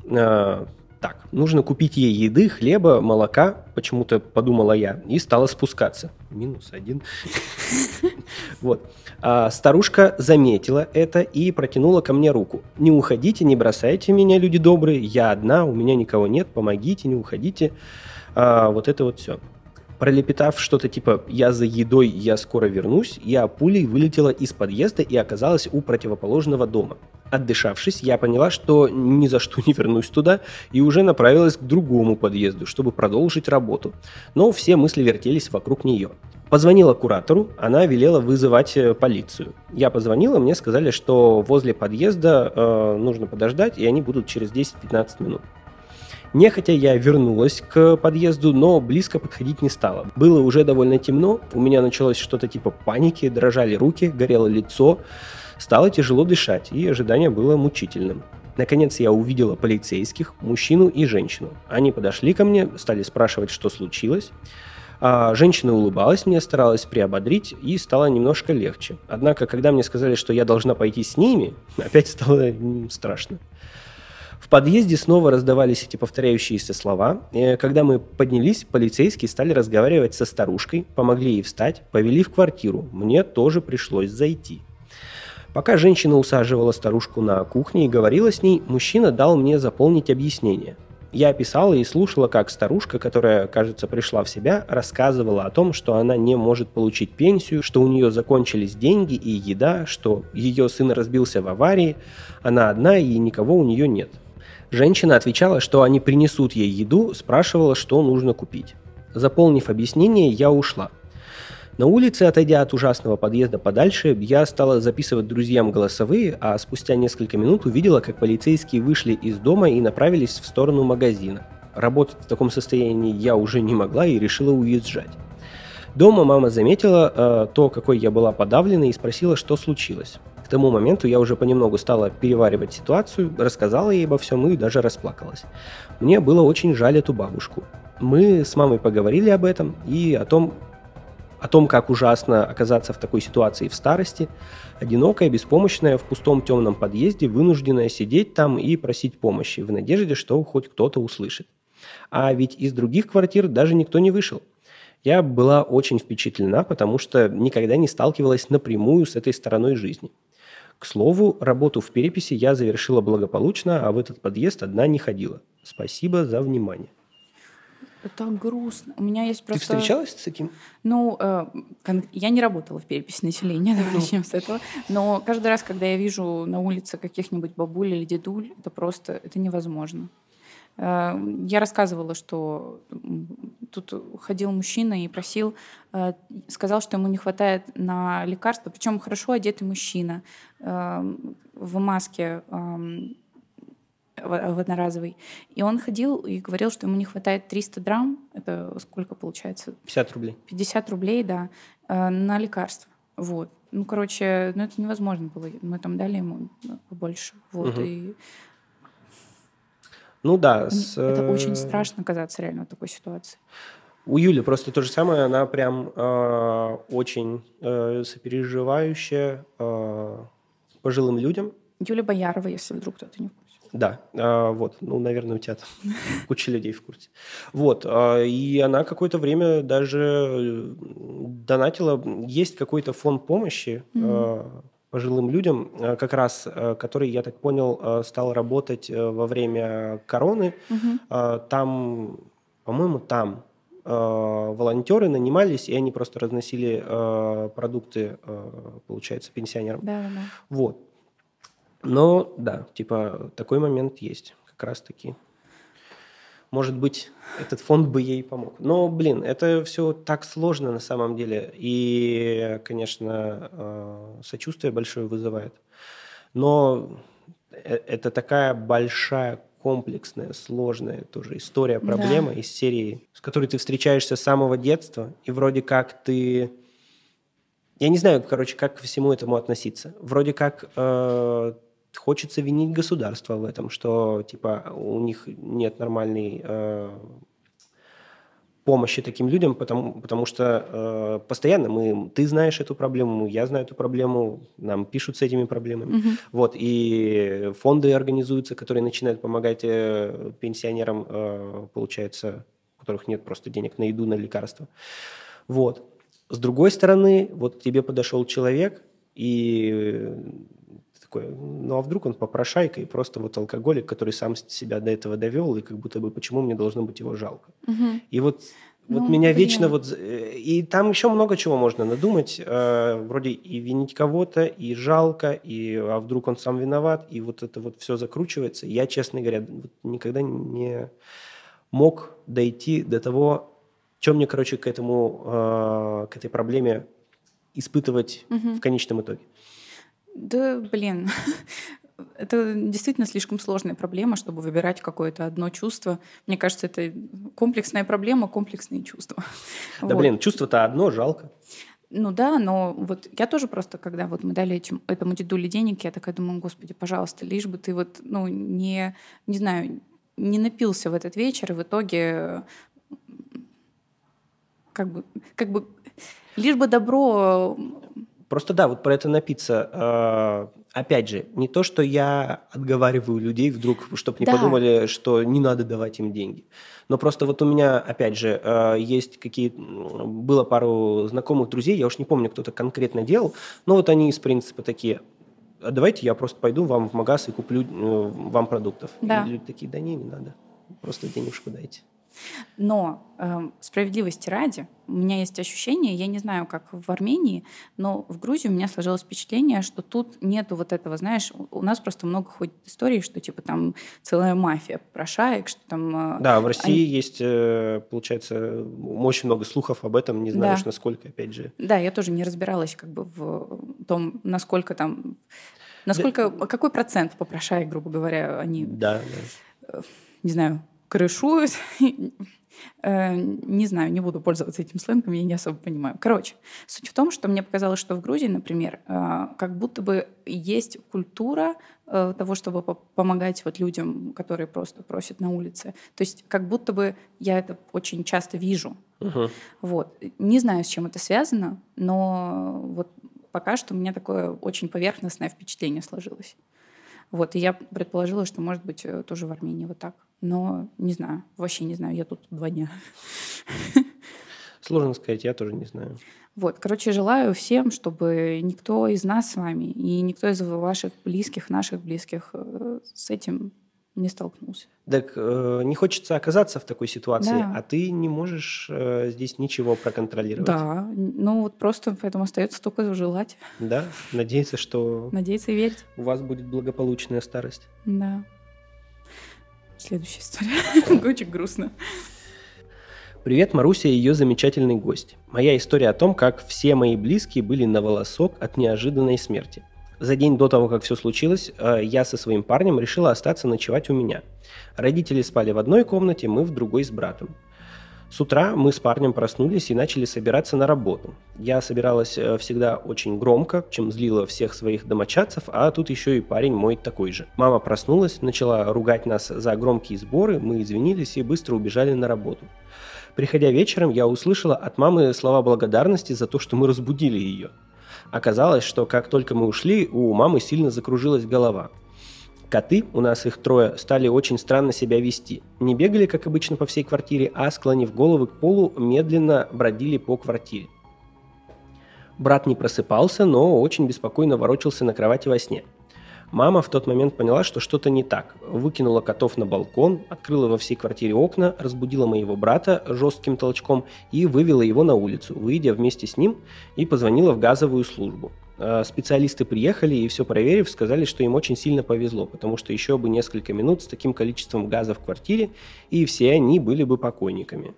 [SPEAKER 1] Так, нужно купить ей еды, хлеба, молока, почему-то подумала я, и стала спускаться. Минус один. (laughs) Вот. А старушка заметила это и протянула ко мне руку. Не уходите, не бросайте меня, люди добрые, я одна, у меня никого нет, помогите, не уходите. А, вот это вот все. Пролепетав что-то типа «я за едой, я скоро вернусь», я пулей вылетела из подъезда и оказалась у противоположного дома. Отдышавшись, я поняла, что ни за что не вернусь туда и уже направилась к другому подъезду, чтобы продолжить работу. Но все мысли вертелись вокруг нее. Позвонила куратору, она велела вызывать э, полицию. Я позвонила, мне сказали, что возле подъезда э, нужно подождать, и они будут через 10-15 минут. Нехотя я вернулась к подъезду, но близко подходить не стала. Было уже довольно темно, у меня началось что-то типа паники, дрожали руки, горело лицо. Стало тяжело дышать, и ожидание было мучительным. Наконец я увидела полицейских, мужчину и женщину. Они подошли ко мне, стали спрашивать, что случилось. А женщина улыбалась мне, старалась приободрить, и стало немножко легче. Однако, когда мне сказали, что я должна пойти с ними, (laughs) опять стало страшно. В подъезде снова раздавались эти повторяющиеся слова. И когда мы поднялись, полицейские стали разговаривать со старушкой, помогли ей встать, повели в квартиру. Мне тоже пришлось зайти. Пока женщина усаживала старушку на кухне и говорила с ней, мужчина дал мне заполнить объяснение. Я описала и слушала, как старушка, которая, кажется, пришла в себя, рассказывала о том, что она не может получить пенсию, что у нее закончились деньги и еда, что ее сын разбился в аварии, она одна и никого у нее нет. Женщина отвечала, что они принесут ей еду, спрашивала, что нужно купить. Заполнив объяснение, я ушла – на улице, отойдя от ужасного подъезда подальше, я стала записывать друзьям голосовые, а спустя несколько минут увидела, как полицейские вышли из дома и направились в сторону магазина. Работать в таком состоянии я уже не могла и решила уезжать. Дома мама заметила э, то, какой я была подавлена, и спросила, что случилось. К тому моменту я уже понемногу стала переваривать ситуацию, рассказала ей обо всем и даже расплакалась. Мне было очень жаль эту бабушку. Мы с мамой поговорили об этом и о том, о том, как ужасно оказаться в такой ситуации в старости, одинокая, беспомощная, в пустом темном подъезде, вынужденная сидеть там и просить помощи, в надежде, что хоть кто-то услышит. А ведь из других квартир даже никто не вышел. Я была очень впечатлена, потому что никогда не сталкивалась напрямую с этой стороной жизни. К слову, работу в переписи я завершила благополучно, а в этот подъезд одна не ходила. Спасибо за внимание.
[SPEAKER 2] Это грустно. У меня есть просто...
[SPEAKER 1] Ты встречалась с таким?
[SPEAKER 2] Ну, э, я не работала в переписи населения, (laughs) давай начнем с этого. Но каждый раз, когда я вижу на улице каких-нибудь бабуль или дедуль, это просто, это невозможно. Э, я рассказывала, что тут ходил мужчина и просил, э, сказал, что ему не хватает на лекарства, причем хорошо одетый мужчина э, в маске эм, в одноразовый. И он ходил и говорил, что ему не хватает 300 драм, это сколько получается?
[SPEAKER 1] 50 рублей.
[SPEAKER 2] 50 рублей, да, э, на лекарства. Вот. Ну, короче, ну это невозможно было. Мы там дали ему побольше. Вот. Угу. И...
[SPEAKER 1] Ну да.
[SPEAKER 2] С... Это очень страшно оказаться реально в такой ситуации.
[SPEAKER 1] У Юли просто то же самое, она прям э, очень э, сопереживающая э, пожилым людям.
[SPEAKER 2] Юля Боярова, если вдруг кто-то не
[SPEAKER 1] да, а, вот, ну, наверное, у тебя там (laughs) куча людей в курсе. Вот, а, и она какое-то время даже э, донатила. Есть какой-то фонд помощи mm-hmm. пожилым людям, как раз, который, я так понял, стал работать во время короны. Mm-hmm. Там, по-моему, там волонтеры нанимались, и они просто разносили продукты, получается, пенсионерам.
[SPEAKER 2] Да, да.
[SPEAKER 1] Вот. Но да, типа такой момент есть как раз-таки. Может быть, этот фонд бы ей помог. Но, блин, это все так сложно на самом деле. И, конечно, э, сочувствие большое вызывает. Но э, это такая большая комплексная, сложная тоже история, проблема да. из серии, с которой ты встречаешься с самого детства, и вроде как ты... Я не знаю, короче, как ко всему этому относиться. Вроде как э, хочется винить государство в этом, что типа у них нет нормальной э, помощи таким людям, потому, потому что э, постоянно мы, ты знаешь эту проблему, я знаю эту проблему, нам пишут с этими проблемами. Угу. Вот, и фонды организуются, которые начинают помогать э, пенсионерам, э, получается, у которых нет просто денег на еду, на лекарства. Вот. С другой стороны, вот к тебе подошел человек, и такое, ну а вдруг он попрошайка и просто вот алкоголик, который сам себя до этого довел, и как будто бы почему мне должно быть его жалко.
[SPEAKER 2] Угу.
[SPEAKER 1] И вот Вот ну, меня блин. вечно вот... И там еще много чего можно надумать. Э, вроде и винить кого-то, и жалко, и а вдруг он сам виноват, и вот это вот все закручивается. Я, честно говоря, никогда не мог дойти до того, чем мне, короче, к этому, э, к этой проблеме испытывать угу. в конечном итоге.
[SPEAKER 2] Да, блин, (laughs) это действительно слишком сложная проблема, чтобы выбирать какое-то одно чувство. Мне кажется, это комплексная проблема, комплексные чувства. (laughs)
[SPEAKER 1] Да, вот. блин, чувство-то одно, жалко.
[SPEAKER 2] Ну да, но вот я тоже просто, когда вот мы дали этим, этому дедуле денег, я такая думаю, господи, пожалуйста, лишь бы ты вот, ну, не, не знаю, не напился в этот вечер, и в итоге как бы, как бы, лишь бы добро...
[SPEAKER 1] Просто да, вот про это напиться а, опять же, не то, что я отговариваю людей вдруг, чтобы не да. подумали, что не надо давать им деньги. Но просто вот у меня, опять же, э, есть какие... Было пару знакомых друзей, я уж не помню, кто-то конкретно делал, но вот они из принципа такие, а давайте я просто пойду вам в магаз и куплю э, вам продуктов. Да. И люди такие, да не, не надо, просто денежку дайте.
[SPEAKER 2] Но э, справедливости ради, у меня есть ощущение, я не знаю, как в Армении, но в Грузии у меня сложилось впечатление, что тут нету вот этого, знаешь, у нас просто много ходит историй, что типа там целая мафия попрошаек, что там...
[SPEAKER 1] Э, да, в России они... есть, э, получается, очень много слухов об этом, не знаешь, да. насколько, опять же.
[SPEAKER 2] Да, я тоже не разбиралась как бы в том, насколько там... Насколько, да. какой процент попрошаек, грубо говоря, они...
[SPEAKER 1] Да,
[SPEAKER 2] да. Э, не знаю, крышуют. (laughs) Э, не знаю, не буду пользоваться этим сленгом, я не особо понимаю. Короче, суть в том, что мне показалось, что в Грузии, например, э, как будто бы есть культура э, того, чтобы помогать вот людям, которые просто просят на улице. То есть как будто бы я это очень часто вижу. Угу. Вот. Не знаю, с чем это связано, но вот пока что у меня такое очень поверхностное впечатление сложилось. Вот, и я предположила, что, может быть, тоже в Армении вот так. Но не знаю, вообще не знаю, я тут два дня.
[SPEAKER 1] Сложно сказать, я тоже не знаю.
[SPEAKER 2] Вот, короче, желаю всем, чтобы никто из нас с вами и никто из ваших близких, наших близких э, с этим не столкнулся.
[SPEAKER 1] Так э, не хочется оказаться в такой ситуации, да. а ты не можешь э, здесь ничего проконтролировать.
[SPEAKER 2] Да, ну вот просто поэтому остается только желать.
[SPEAKER 1] Да, надеяться, что...
[SPEAKER 2] Надеяться и верить.
[SPEAKER 1] У вас будет благополучная старость.
[SPEAKER 2] Да. Следующая история. (laughs) Очень грустно.
[SPEAKER 1] Привет, Маруся и ее замечательный гость. Моя история о том, как все мои близкие были на волосок от неожиданной смерти. За день до того, как все случилось, э, я со своим парнем решила остаться ночевать у меня. Родители спали в одной комнате, мы в другой с братом. С утра мы с парнем проснулись и начали собираться на работу. Я собиралась э, всегда очень громко, чем злила всех своих домочадцев, а тут еще и парень мой такой же. Мама проснулась, начала ругать нас за громкие сборы, мы извинились и быстро убежали на работу. Приходя вечером, я услышала от мамы слова благодарности за то, что мы разбудили ее. Оказалось, что как только мы ушли, у мамы сильно закружилась голова – Коты, у нас их трое, стали очень странно себя вести. Не бегали, как обычно, по всей квартире, а, склонив головы к полу, медленно бродили по квартире. Брат не просыпался, но очень беспокойно ворочался на кровати во сне. Мама в тот момент поняла, что что-то не так. Выкинула котов на балкон, открыла во всей квартире окна, разбудила моего брата жестким толчком и вывела его на улицу, выйдя вместе с ним и позвонила в газовую службу. Э, специалисты приехали и все проверив, сказали, что им очень сильно повезло, потому что еще бы несколько минут с таким количеством газа в квартире, и все они были бы покойниками.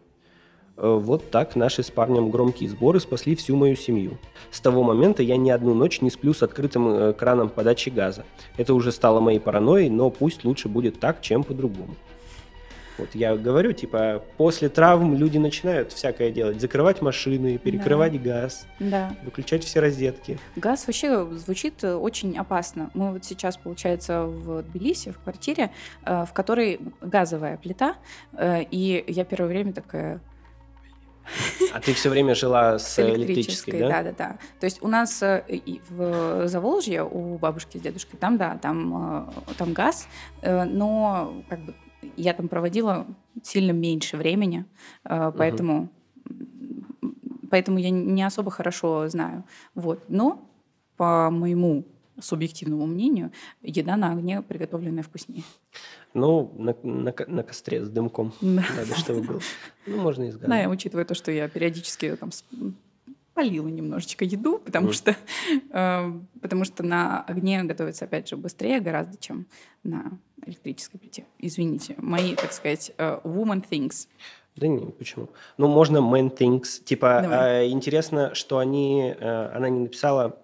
[SPEAKER 1] Э, вот так наши с парнем громкие сборы спасли всю мою семью. С того момента я ни одну ночь не сплю с открытым э, краном подачи газа. Это уже стало моей паранойей, но пусть лучше будет так, чем по-другому. Вот я говорю, типа, после травм люди начинают всякое делать. Закрывать машины, перекрывать да. газ,
[SPEAKER 2] да.
[SPEAKER 1] выключать все розетки.
[SPEAKER 2] Газ вообще звучит э, очень опасно. Мы вот сейчас, получается, в Тбилиси, в квартире, э, в которой газовая плита, э, и я первое время такая...
[SPEAKER 1] А ты все время жила с электрической, да?
[SPEAKER 2] Да, да, да. То есть у нас в Заволжье, у бабушки с дедушкой, там, да, там, там газ, но как бы я там проводила сильно меньше времени, э, поэтому, угу. поэтому я не особо хорошо знаю. Вот. Но по моему субъективному мнению, еда на огне приготовленная вкуснее.
[SPEAKER 1] Ну, на, на, на костре с дымком. (laughs) Надо, чтобы был. Ну, можно и с.
[SPEAKER 2] Да, учитывая то, что я периодически там полила немножечко еду, потому, mm. что, э, потому что на огне готовится, опять же, быстрее гораздо, чем на электрической плите. Извините, мои, так сказать, uh, woman things.
[SPEAKER 1] Да не, почему? Ну, можно man things. Типа, э, интересно, что они, э, она не написала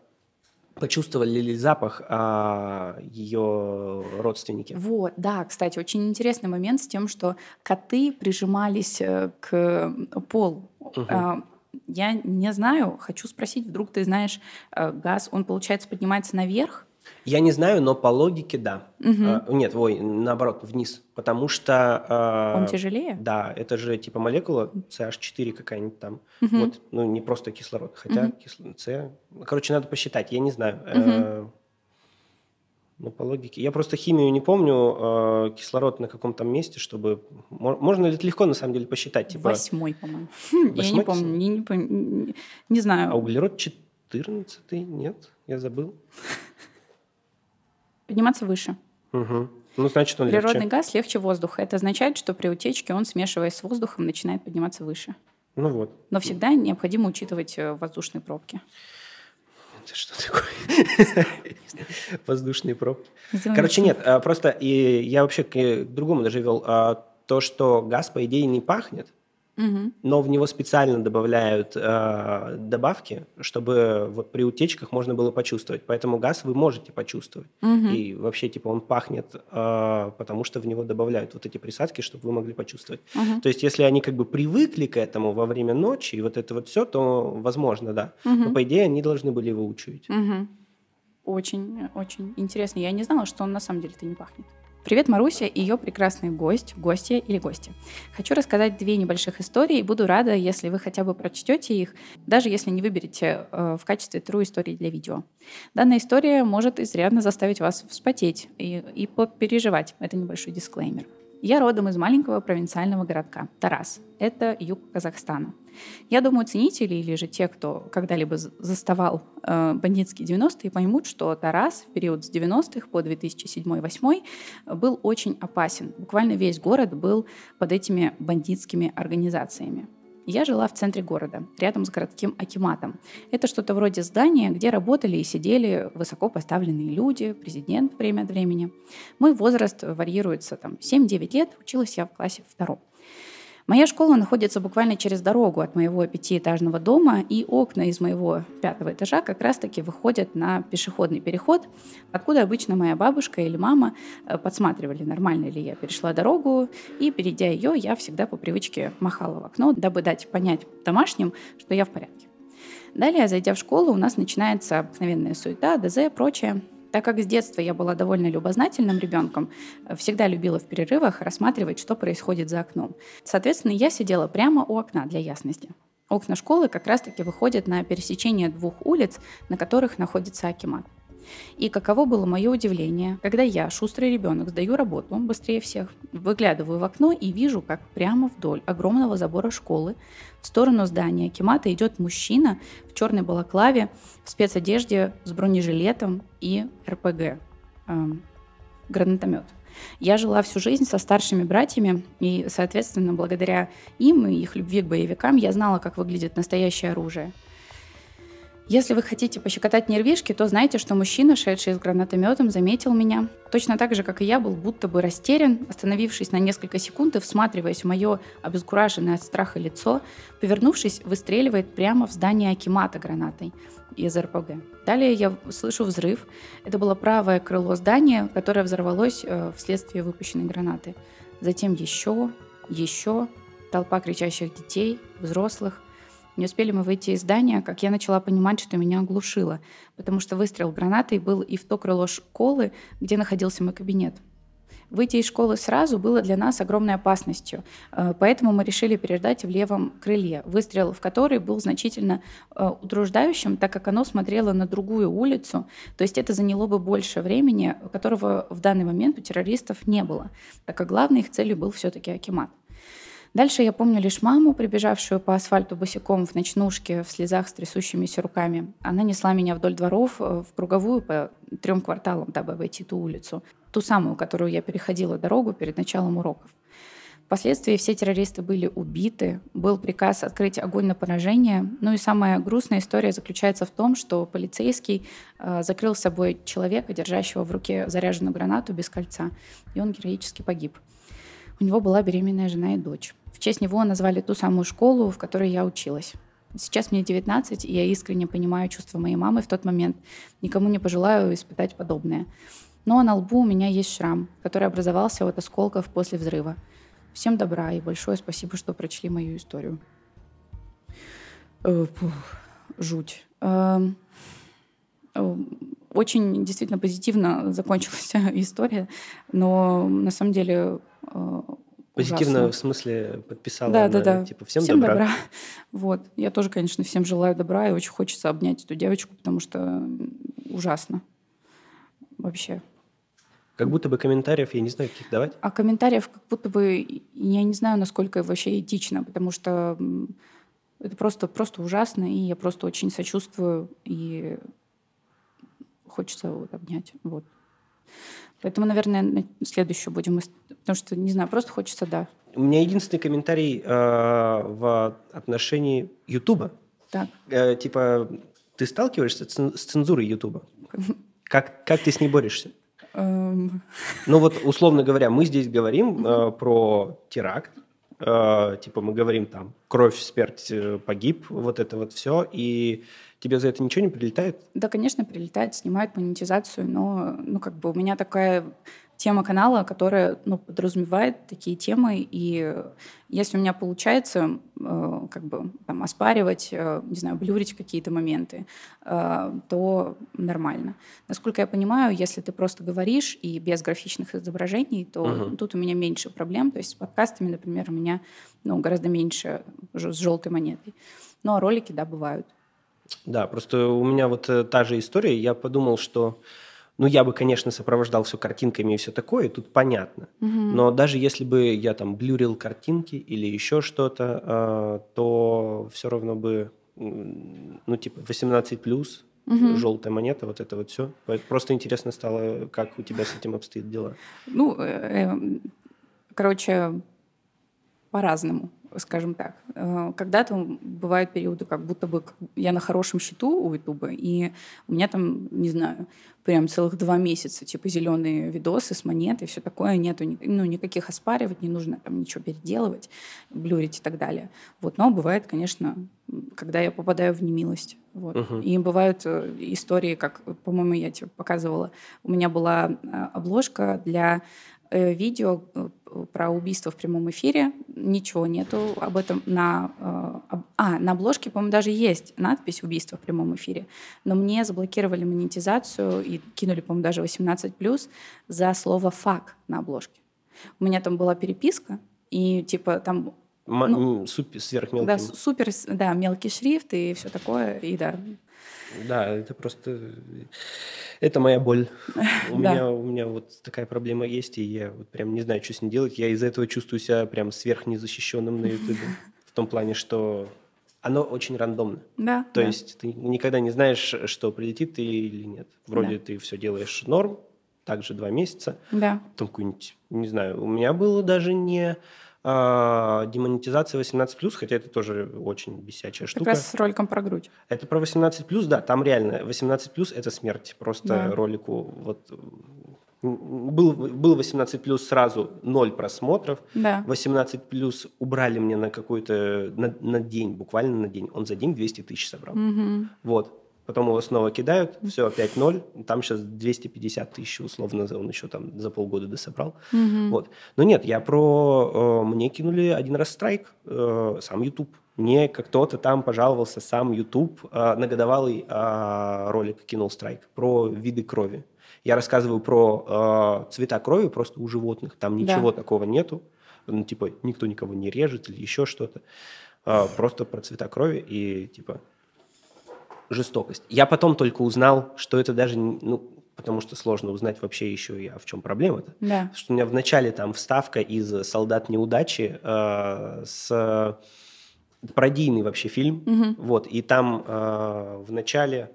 [SPEAKER 1] почувствовали ли запах а, ее родственники.
[SPEAKER 2] Вот, да, кстати, очень интересный момент с тем, что коты прижимались э, к полу. Угу. А, я не знаю, хочу спросить, вдруг ты знаешь, э, газ, он, получается, поднимается наверх?
[SPEAKER 1] Я не знаю, но по логике да. Угу. А, нет, ой, наоборот, вниз. Потому что...
[SPEAKER 2] А, Он тяжелее?
[SPEAKER 1] Да, это же типа молекула CH4 какая-нибудь там. Угу. Вот, ну не просто кислород, хотя угу. кислород, С... Короче, надо посчитать, я не знаю. Угу. Э, ну, по логике. Я просто химию не помню, э, кислород на каком-то месте, чтобы... Можно ли это легко, на самом деле, посчитать?
[SPEAKER 2] Типа... Восьмой, по-моему. (laughs) Я не помню, не, не, не, не знаю.
[SPEAKER 1] А углерод 14 Нет, я забыл (laughs)
[SPEAKER 2] подниматься выше.
[SPEAKER 1] Угу. Ну, значит, он
[SPEAKER 2] Природный
[SPEAKER 1] легче.
[SPEAKER 2] газ легче воздуха. Это означает, что при утечке он, смешиваясь с воздухом, начинает подниматься выше.
[SPEAKER 1] Ну вот.
[SPEAKER 2] Но всегда необходимо учитывать э, воздушные пробки.
[SPEAKER 1] Это что такое? (laughs) Воздушные пробки. Короче, нет, а, просто и я вообще к другому даже вел. А, то, что газ, по идее, не пахнет, угу. но в него специально добавляют э, добавки, чтобы вот при утечках можно было почувствовать. Поэтому газ вы можете почувствовать. Угу. И вообще, типа, он пахнет, э, потому что в него добавляют вот эти присадки, чтобы вы могли почувствовать. Угу. То есть, если они как бы привыкли к этому во время ночи, и вот это вот все, то возможно, да. Угу. Но, по идее, они должны были его учуять.
[SPEAKER 2] Угу. Очень, очень интересно. Я не знала, что он на самом деле-то не пахнет. Привет, Маруся и ее прекрасный гость, гостья или гости. Хочу рассказать две небольших истории и буду рада, если вы хотя бы прочтете их, даже если не выберете э, в качестве true истории для видео. Данная история может изрядно заставить вас вспотеть и, и попереживать. Это небольшой дисклеймер. Я родом из маленького провинциального городка Тарас. Это юг Казахстана. Я думаю, ценители или же те, кто когда-либо заставал э, бандитские 90-е, поймут, что Тарас в период с 90-х по 2007-2008 был очень опасен. Буквально весь город был под этими бандитскими организациями. Я жила в центре города, рядом с городским акиматом. Это что-то вроде здания, где работали и сидели высоко поставленные люди, президент время от времени. Мой возраст варьируется, там, 7-9 лет, училась я в классе втором. Моя школа находится буквально через дорогу от моего пятиэтажного дома, и окна из моего пятого этажа как раз-таки выходят на пешеходный переход, откуда обычно моя бабушка или мама э, подсматривали, нормально ли я перешла дорогу, и, перейдя ее, я всегда по привычке махала в окно, дабы дать понять домашним, что я в порядке. Далее, зайдя в школу, у нас начинается обыкновенная суета, ДЗ, прочее. Так как с детства я была довольно любознательным ребенком, всегда любила в перерывах рассматривать, что происходит за окном. Соответственно, я сидела прямо у окна для ясности. Окна школы как раз-таки выходят на пересечение двух улиц, на которых находится Акимат. И каково было мое удивление, когда я, шустрый ребенок, сдаю работу быстрее всех, выглядываю в окно и вижу, как прямо вдоль огромного забора школы в сторону здания Кемата идет мужчина в черной балаклаве, в спецодежде с бронежилетом и РПГ, эм, гранатомет. Я жила всю жизнь со старшими братьями, и, соответственно, благодаря им и их любви к боевикам я знала, как выглядит настоящее оружие – если вы хотите пощекотать нервишки, то знайте, что мужчина, шедший с гранатометом, заметил меня. Точно так же, как и я, был будто бы растерян, остановившись на несколько секунд и всматриваясь в мое обезкураженное от страха лицо, повернувшись, выстреливает прямо в здание Акимата гранатой из РПГ. Далее я слышу взрыв. Это было правое крыло здания, которое взорвалось э, вследствие выпущенной гранаты. Затем еще, еще, толпа кричащих детей, взрослых – не успели мы выйти из здания, как я начала понимать, что меня оглушило, потому что выстрел гранатой был и в то крыло школы, где находился мой кабинет. Выйти из школы сразу было для нас огромной опасностью, э, поэтому мы решили переждать в левом крыле, выстрел в который был значительно э, утруждающим, так как оно смотрело на другую улицу, то есть это заняло бы больше времени, которого в данный момент у террористов не было, так как главной их целью был все-таки Акимат. Дальше я помню лишь маму, прибежавшую по асфальту босиком в ночнушке, в слезах с трясущимися руками. Она несла меня вдоль дворов э, в круговую по трем кварталам, дабы обойти ту улицу. Ту самую, которую я переходила дорогу перед началом уроков. Впоследствии все террористы были убиты, был приказ открыть огонь на поражение. Ну и самая грустная история заключается в том, что полицейский э, закрыл с собой человека, держащего в руке заряженную гранату без кольца, и он героически погиб. У него была беременная жена и дочь. В честь него назвали ту самую школу, в которой я училась. Сейчас мне 19, и я искренне понимаю чувства моей мамы в тот момент. Никому не пожелаю испытать подобное. Но на лбу у меня есть шрам, который образовался от осколков после взрыва. Всем добра и большое спасибо, что прочли мою историю. Э, жуть. Эм, э, очень действительно позитивно закончилась (laughs) история, но на самом деле э,
[SPEAKER 1] Позитивно
[SPEAKER 2] ужасно.
[SPEAKER 1] в смысле подписала
[SPEAKER 2] да,
[SPEAKER 1] она,
[SPEAKER 2] да, да.
[SPEAKER 1] типа всем,
[SPEAKER 2] всем
[SPEAKER 1] добра.
[SPEAKER 2] добра. (laughs) Вот. Я тоже, конечно, всем желаю добра и очень хочется обнять эту девочку, потому что ужасно. Вообще.
[SPEAKER 1] Как будто бы комментариев я не знаю, каких давать.
[SPEAKER 2] А комментариев как будто бы, я не знаю, насколько вообще этично, потому что это просто, просто ужасно, и я просто очень сочувствую, и хочется вот обнять. Вот. Поэтому, наверное, на следующую будем, потому что, не знаю, просто хочется, да.
[SPEAKER 1] У меня единственный комментарий э, в отношении Ютуба.
[SPEAKER 2] Так.
[SPEAKER 1] Э, типа, ты сталкиваешься с цензурой Ютуба? Как, как ты с ней борешься?
[SPEAKER 2] Эм,
[SPEAKER 1] Ну вот, условно говоря, мы здесь говорим э, про теракт, э, типа мы говорим там кровь, смерть, э, погиб, вот это вот все, и тебе за это ничего не прилетает?
[SPEAKER 2] Да, конечно, прилетает, снимают монетизацию, но ну, как бы у меня такая тема канала, которая ну, подразумевает такие темы, и если у меня получается э, как бы там оспаривать, э, не знаю, блюрить какие-то моменты, э, то нормально. Насколько я понимаю, если ты просто говоришь и без графичных изображений, то
[SPEAKER 1] Мгм.
[SPEAKER 2] тут у меня меньше проблем. То есть с подкастами, например, у меня ну, гораздо меньше с желтой монетой. Но ролики, да, бывают.
[SPEAKER 1] Да, просто у меня вот э, та же история, я подумал, что ну, я бы, конечно, сопровождал все картинками и все такое, тут понятно. Но даже если бы я там блюрил картинки или еще что-то, э, то все равно бы, ну, типа, 18 плюс, желтая монета, вот это вот все. Просто интересно стало, как у тебя с этим обстоят дела.
[SPEAKER 2] Ну, э, э, короче, по-разному, скажем так. Э, Когда-то бывают периоды, как будто бы я на хорошем счету у Ютуба, и у меня там, не знаю, прям целых два месяца, типа зеленые видосы с монетой, все такое, нету ну, никаких оспаривать, не нужно там ничего переделывать, блюрить и так далее. Вот, но бывает, конечно, когда я попадаю в немилость. Вот.
[SPEAKER 1] Мгм.
[SPEAKER 2] И бывают э, истории, как, по-моему, я тебе показывала, у меня была э, обложка для видео э, про убийство в прямом эфире. Ничего нету об этом на... э, А, на обложке, по-моему, даже есть надпись «Убийство в прямом эфире». Но мне заблокировали монетизацию и кинули, по-моему, даже 18+, за слово «фак» на обложке. У меня там была переписка, и типа там
[SPEAKER 1] М-
[SPEAKER 2] Ну,
[SPEAKER 1] м, супер, сверхмелким.
[SPEAKER 2] да, супер, да, мелкий шрифт и все такое, и да.
[SPEAKER 1] Да, это просто... Это моя боль. (laughs) У,
[SPEAKER 2] Да.
[SPEAKER 1] меня, у меня вот такая проблема есть, и я вот прям не знаю, что с ней делать. Я из-за этого чувствую себя прям сверхнезащищенным на Ютубе. (laughs) В том плане, что оно очень рандомно.
[SPEAKER 2] Да.
[SPEAKER 1] То
[SPEAKER 2] да.
[SPEAKER 1] есть ты никогда не знаешь, что прилетит ты или нет. Вроде
[SPEAKER 2] Да.
[SPEAKER 1] ты все делаешь норм, также два месяца.
[SPEAKER 2] Да.
[SPEAKER 1] Потом какой-нибудь, не знаю, у меня было даже не а, демонетизация 18+, хотя это тоже очень бесячая
[SPEAKER 2] Как
[SPEAKER 1] штука.
[SPEAKER 2] раз с роликом про грудь.
[SPEAKER 1] Это про 18 плюс, да, там реально 18 плюс это смерть. Просто
[SPEAKER 2] Да.
[SPEAKER 1] ролику вот был, был 18 плюс сразу ноль просмотров.
[SPEAKER 2] Да.
[SPEAKER 1] 18 плюс убрали мне на какой-то на, на день, буквально на день. Он за день 200 тысяч собрал.
[SPEAKER 2] Мгм.
[SPEAKER 1] Вот. Потом его снова кидают, все, опять ноль. Там сейчас 250 тысяч условно он еще там за полгода дособрал.
[SPEAKER 2] Мгм.
[SPEAKER 1] Вот. Но нет, я про... э, мне кинули один раз страйк, э, сам YouTube. Мне как кто-то там пожаловался, сам YouTube э, на годовалый э, ролик кинул страйк про виды крови. Я рассказываю про э, цвета крови просто у животных. Там
[SPEAKER 2] Да.
[SPEAKER 1] ничего такого нету. Ну, типа, никто никого не режет или еще что-то. Э, просто про цвета крови и, типа, жестокость. Я потом только узнал, что это даже, ну, потому что сложно узнать вообще еще и а в чем проблема-то.
[SPEAKER 2] Да.
[SPEAKER 1] Что у меня в начале там вставка из «Солдат неудачи» э, с пародийный вообще фильм,
[SPEAKER 2] Мгм.
[SPEAKER 1] вот, и там э, в начале,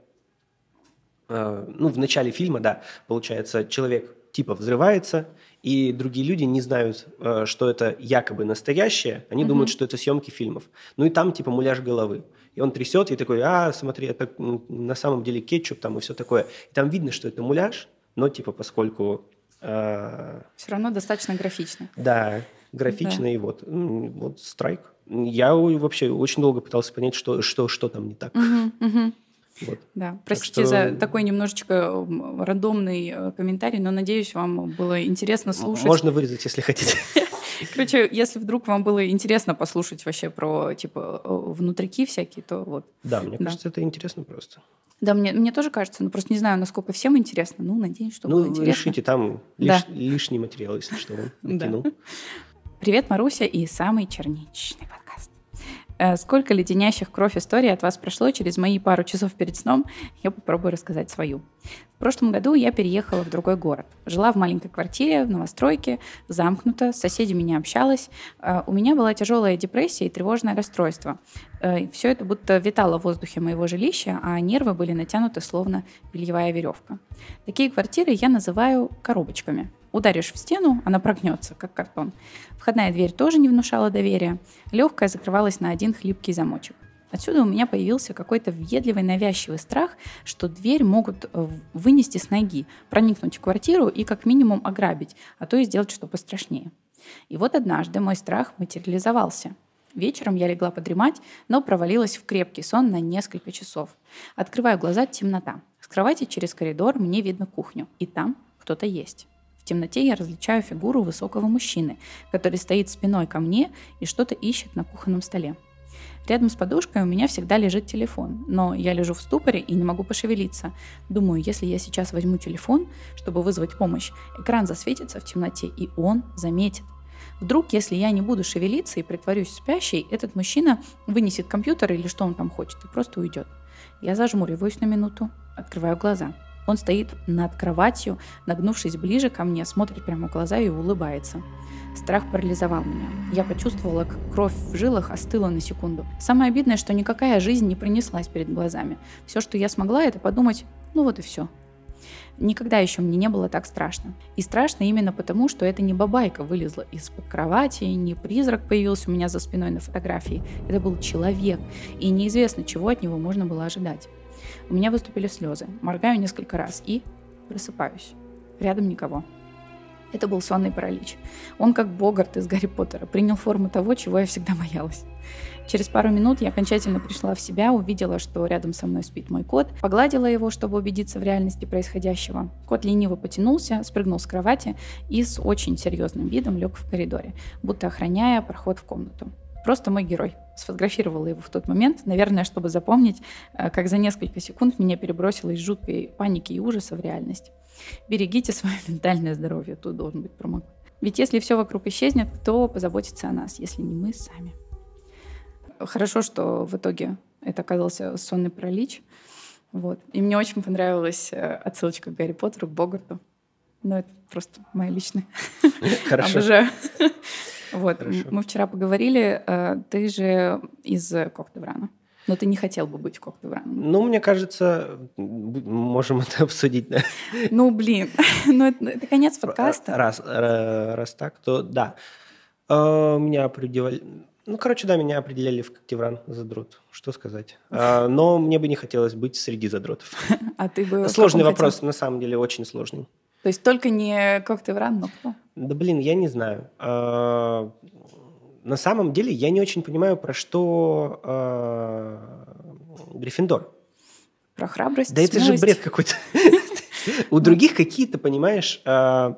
[SPEAKER 1] э, ну, в начале фильма, да, получается, человек типа взрывается, и другие люди не знают, э, что это якобы настоящее, они
[SPEAKER 2] Мгм.
[SPEAKER 1] думают, что это съемки фильмов. Ну и там типа муляж головы. И он трясет, и такой, а, смотри, это на самом деле кетчуп там и все такое. И там видно, что это муляж, но типа поскольку, э,
[SPEAKER 2] Все равно достаточно графично.
[SPEAKER 1] да, графично и вот, вот страйк. Я вообще очень долго пытался понять, что, что, что там не так.
[SPEAKER 2] Мгм, мгм.
[SPEAKER 1] Вот.
[SPEAKER 2] Да, простите
[SPEAKER 1] что-
[SPEAKER 2] за такой немножечко рандомный э, комментарий, но надеюсь, вам было интересно слушать.
[SPEAKER 1] Можно вырезать, если хотите. (laughs) (laughs)
[SPEAKER 2] Короче, если вдруг вам было интересно послушать вообще про типа э, внутрики всякие, то вот.
[SPEAKER 1] Да, мне
[SPEAKER 2] Да.
[SPEAKER 1] кажется, это интересно просто.
[SPEAKER 2] Да, мне, мне тоже кажется, но просто не знаю, насколько всем интересно. Ну, надеюсь, что было
[SPEAKER 1] Ну,
[SPEAKER 2] интересно.
[SPEAKER 1] решите, там
[SPEAKER 2] Да.
[SPEAKER 1] лиш- лишний материал, если что, (laughs) вам
[SPEAKER 2] Да.
[SPEAKER 1] накинул.
[SPEAKER 2] Привет, Маруся и самый черничный подкаст. Э, Сколько леденящих кровь историй от вас прошло через мои пару часов перед сном, я попробую рассказать свою. В прошлом году я переехала в другой город. Жила в маленькой квартире, в новостройке, замкнута, с соседями не общалась. Э, У меня была тяжелая депрессия и тревожное расстройство. Все это будто витало в воздухе моего жилища, а нервы были натянуты словно бельевая веревка. Такие квартиры я называю коробочками. Ударишь в стену, она прогнется, как картон. Входная дверь тоже не внушала доверия. Легкая закрывалась на один хлипкий замочек. Отсюда у меня появился какой-то въедливый навязчивый страх, что дверь могут э, вынести с ноги, проникнуть в квартиру и как минимум ограбить, а то и сделать что пострашнее. И вот однажды мой страх материализовался. Вечером я легла подремать, но провалилась в крепкий сон на несколько часов. Открываю глаза, темнота. С кровати через коридор мне видно кухню, и там кто-то есть. В темноте я различаю фигуру высокого мужчины, который стоит спиной ко мне и что-то ищет на кухонном столе. Рядом с подушкой у меня всегда лежит телефон, но я лежу в ступоре и не могу пошевелиться. Думаю, если я сейчас возьму телефон, чтобы вызвать помощь, экран засветится в темноте, и он заметит. Вдруг, если я не буду шевелиться и притворюсь спящей, этот мужчина вынесет компьютер или что он там хочет и просто уйдет. Я зажмуриваюсь на минуту, открываю глаза. Он стоит над кроватью, нагнувшись ближе ко мне, смотрит прямо в глаза и улыбается. Страх парализовал меня. Я почувствовала, как кровь в жилах остыла на секунду. Самое обидное, что никакая жизнь не пронеслась перед глазами. Все, что я смогла, это подумать, ну вот и все. Никогда еще мне не было так страшно. И страшно именно потому, что это не бабайка вылезла из-под кровати, не призрак появился у меня за спиной на фотографии. Это был человек, и неизвестно, чего от него можно было ожидать. У меня выступили слезы, моргаю несколько раз и просыпаюсь. Рядом никого. Это был сонный паралич. Он, как Богарт из Гарри Поттера, принял форму того, чего я всегда боялась. Через пару минут я окончательно пришла в себя, увидела, что рядом со мной спит мой кот, погладила его, чтобы убедиться в реальности происходящего. Кот лениво потянулся, спрыгнул с кровати и с очень серьезным видом лег в коридоре, будто охраняя проход в комнату. Просто мой герой. Сфотографировала его в тот момент, наверное, чтобы запомнить, э, как за несколько секунд меня перебросило из жуткой паники и ужаса в реальность. Берегите свое (laughs) ментальное здоровье, тут должен быть промокод. Ведь если все вокруг исчезнет, кто позаботится о нас, если не мы сами? Хорошо, что в итоге это оказался сонный паралич. Вот. И мне очень понравилась э, отсылочка к Гарри Поттеру, к Богарту. Но это просто моя личная. (laughs)
[SPEAKER 1] Хорошо.
[SPEAKER 2] Обожаю. (laughs) Вот.
[SPEAKER 1] Хорошо.
[SPEAKER 2] Мы вчера поговорили, э, ты же из Коктеврана. Но ты не хотел бы быть Коктевраном.
[SPEAKER 1] Ну, мне кажется, можем (laughs) это обсудить. да.
[SPEAKER 2] Ну, блин, ну это, это конец подкаста.
[SPEAKER 1] Раз, ра- раз так, то да. А, Меня определяли... Ну, короче, да, меня определяли в Коктевран задрот. Что сказать. А, Но мне бы не хотелось быть среди задротов.
[SPEAKER 2] А ты бы...
[SPEAKER 1] Сложный вопрос,
[SPEAKER 2] хотел?
[SPEAKER 1] на самом деле, очень сложный.
[SPEAKER 2] То есть только не Коктевран, но кто?
[SPEAKER 1] Да блин, я не знаю. А, На самом деле я не очень понимаю, про что а, Гриффиндор.
[SPEAKER 2] Про храбрость,
[SPEAKER 1] Да это же бред какой-то. (laughs) У других какие-то, понимаешь, а,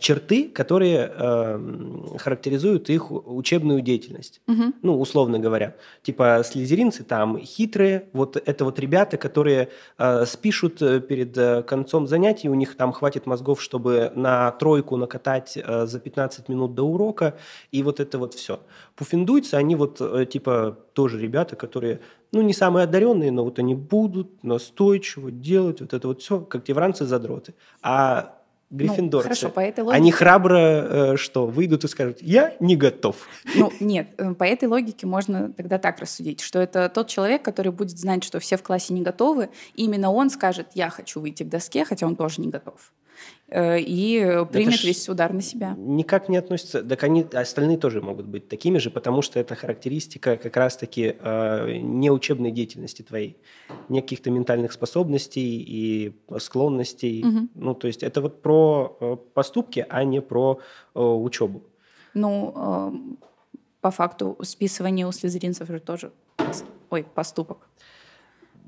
[SPEAKER 1] черты, которые э, характеризуют их учебную деятельность.
[SPEAKER 2] Мгм.
[SPEAKER 1] Ну, условно говоря. Типа слезеринцы там хитрые, вот это вот ребята, которые э, спишут э, перед э, концом занятий, у них там хватит мозгов, чтобы на тройку накатать э, за 15 минут до урока, и вот это вот все. Пуффиндуйцы, они вот э, типа тоже ребята, которые, ну, не самые одаренные, но вот они будут настойчиво делать вот это вот все, как тевранцы-задроты. А гриффиндорцы,
[SPEAKER 2] Ну, хорошо, по этой логике...
[SPEAKER 1] они храбро э, что, выйдут и скажут, я не готов.
[SPEAKER 2] Ну, нет, э, по этой логике можно тогда так рассудить, что это тот человек, который будет знать, что все в классе не готовы, и именно он скажет, я хочу выйти к доске, хотя он тоже не готов. Э, И э, примет
[SPEAKER 1] ж-
[SPEAKER 2] весь удар на себя.
[SPEAKER 1] Никак не относится. Так они, остальные тоже могут быть такими же, потому что это характеристика как раз-таки э, не учебной деятельности твоей, не каких-то ментальных способностей и склонностей.
[SPEAKER 2] Мгм.
[SPEAKER 1] Ну, то есть это вот про э, поступки, а не про э, учебу.
[SPEAKER 2] Ну, эм, по факту списывание у слезеринцев же тоже ой, поступок,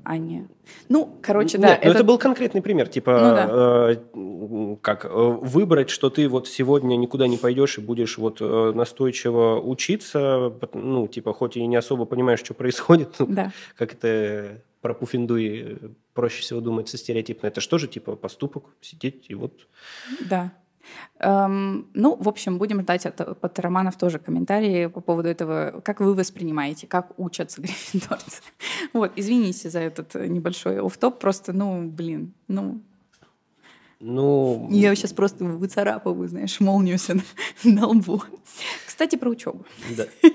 [SPEAKER 2] а не... Ну, короче, да.
[SPEAKER 1] Нет, ну это... был конкретный пример, типа
[SPEAKER 2] Ну да.
[SPEAKER 1] э, как э, выбрать, что ты вот сегодня никуда не пойдешь и будешь вот э, настойчиво учиться, ну типа хоть и не особо понимаешь, что происходит, ну,
[SPEAKER 2] Да.
[SPEAKER 1] как это про Пуффиндуй э, проще всего думается стереотипно. Это что же типа поступок сидеть и вот
[SPEAKER 2] Да. Эм, ну, в общем, будем ждать от, от романов тоже комментарии по поводу этого, как вы воспринимаете, как учатся (laughs) гриффиндорцы. Вот, извините за этот небольшой офф-топ, просто, ну, блин, ну,
[SPEAKER 1] ну
[SPEAKER 2] я сейчас просто выцарапываю, знаешь, молнию себе на, (laughs) на лбу. Кстати, про учебу.
[SPEAKER 1] да. (laughs)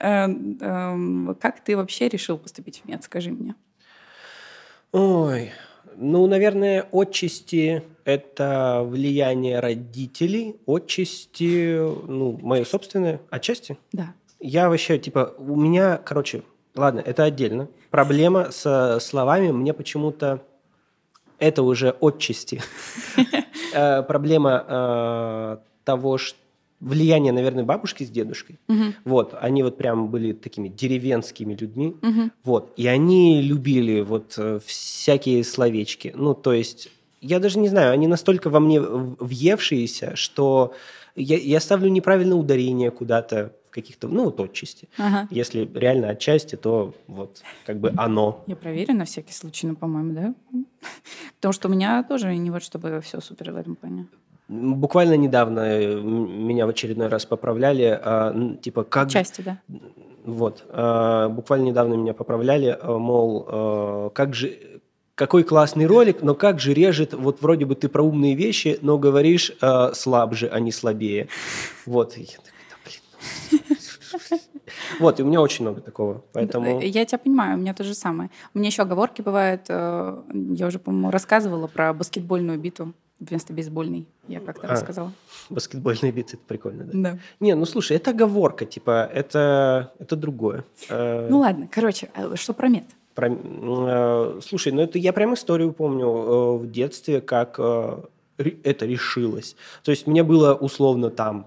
[SPEAKER 2] Эм, эм, как ты вообще решил поступить в мед, скажи мне?
[SPEAKER 1] Ой, ну, наверное, отчасти это влияние родителей, отчасти, ну, мое собственное, отчасти.
[SPEAKER 2] Да.
[SPEAKER 1] Я вообще, типа, у меня, короче, ладно, это отдельно. Проблема со словами мне почему-то это уже отчасти. (laughs) Э, Проблема э, того, что влияние, наверное, бабушки с дедушкой.
[SPEAKER 2] Мгм.
[SPEAKER 1] Вот, они вот прям были такими деревенскими людьми.
[SPEAKER 2] Мгм.
[SPEAKER 1] Вот, и они любили вот э, всякие словечки. Ну, то есть, я даже не знаю, они настолько во мне въевшиеся, что я, я ставлю неправильное ударение куда-то в каких-то, ну, вот отчасти.
[SPEAKER 2] Ага.
[SPEAKER 1] Если реально отчасти, то вот как бы оно.
[SPEAKER 2] Я проверю на всякий случай, ну, по-моему, да? (laughs) Потому что у меня тоже не вот чтобы все супер в этом плане.
[SPEAKER 1] Буквально недавно э, меня в очередной раз поправляли, а, типа как
[SPEAKER 2] Части, да.
[SPEAKER 1] Вот. э, Буквально недавно меня поправляли, э, мол, как же какой классный ролик, но как же режет, вот вроде бы ты про умные вещи, но говоришь э, слабже, а не слабее. Вот. И я такой, да, блин. Вот, и у меня очень много такого, поэтому...
[SPEAKER 2] Э, Я тебя понимаю, у меня то же самое. У меня еще оговорки бывают. э, Я уже, по-моему, рассказывала про баскетбольную биту вместо бейсбольной. Я как-то
[SPEAKER 1] А.
[SPEAKER 2] рассказала.
[SPEAKER 1] Баскетбольные биты, это прикольно, да?
[SPEAKER 2] Да.
[SPEAKER 1] Не, ну слушай, это оговорка, типа, это, это другое. Э,
[SPEAKER 2] Ну ладно, короче, а что про мед?
[SPEAKER 1] Про- э, слушай, ну это я прям историю помню э, в детстве, как э, это решилось. То есть мне было условно там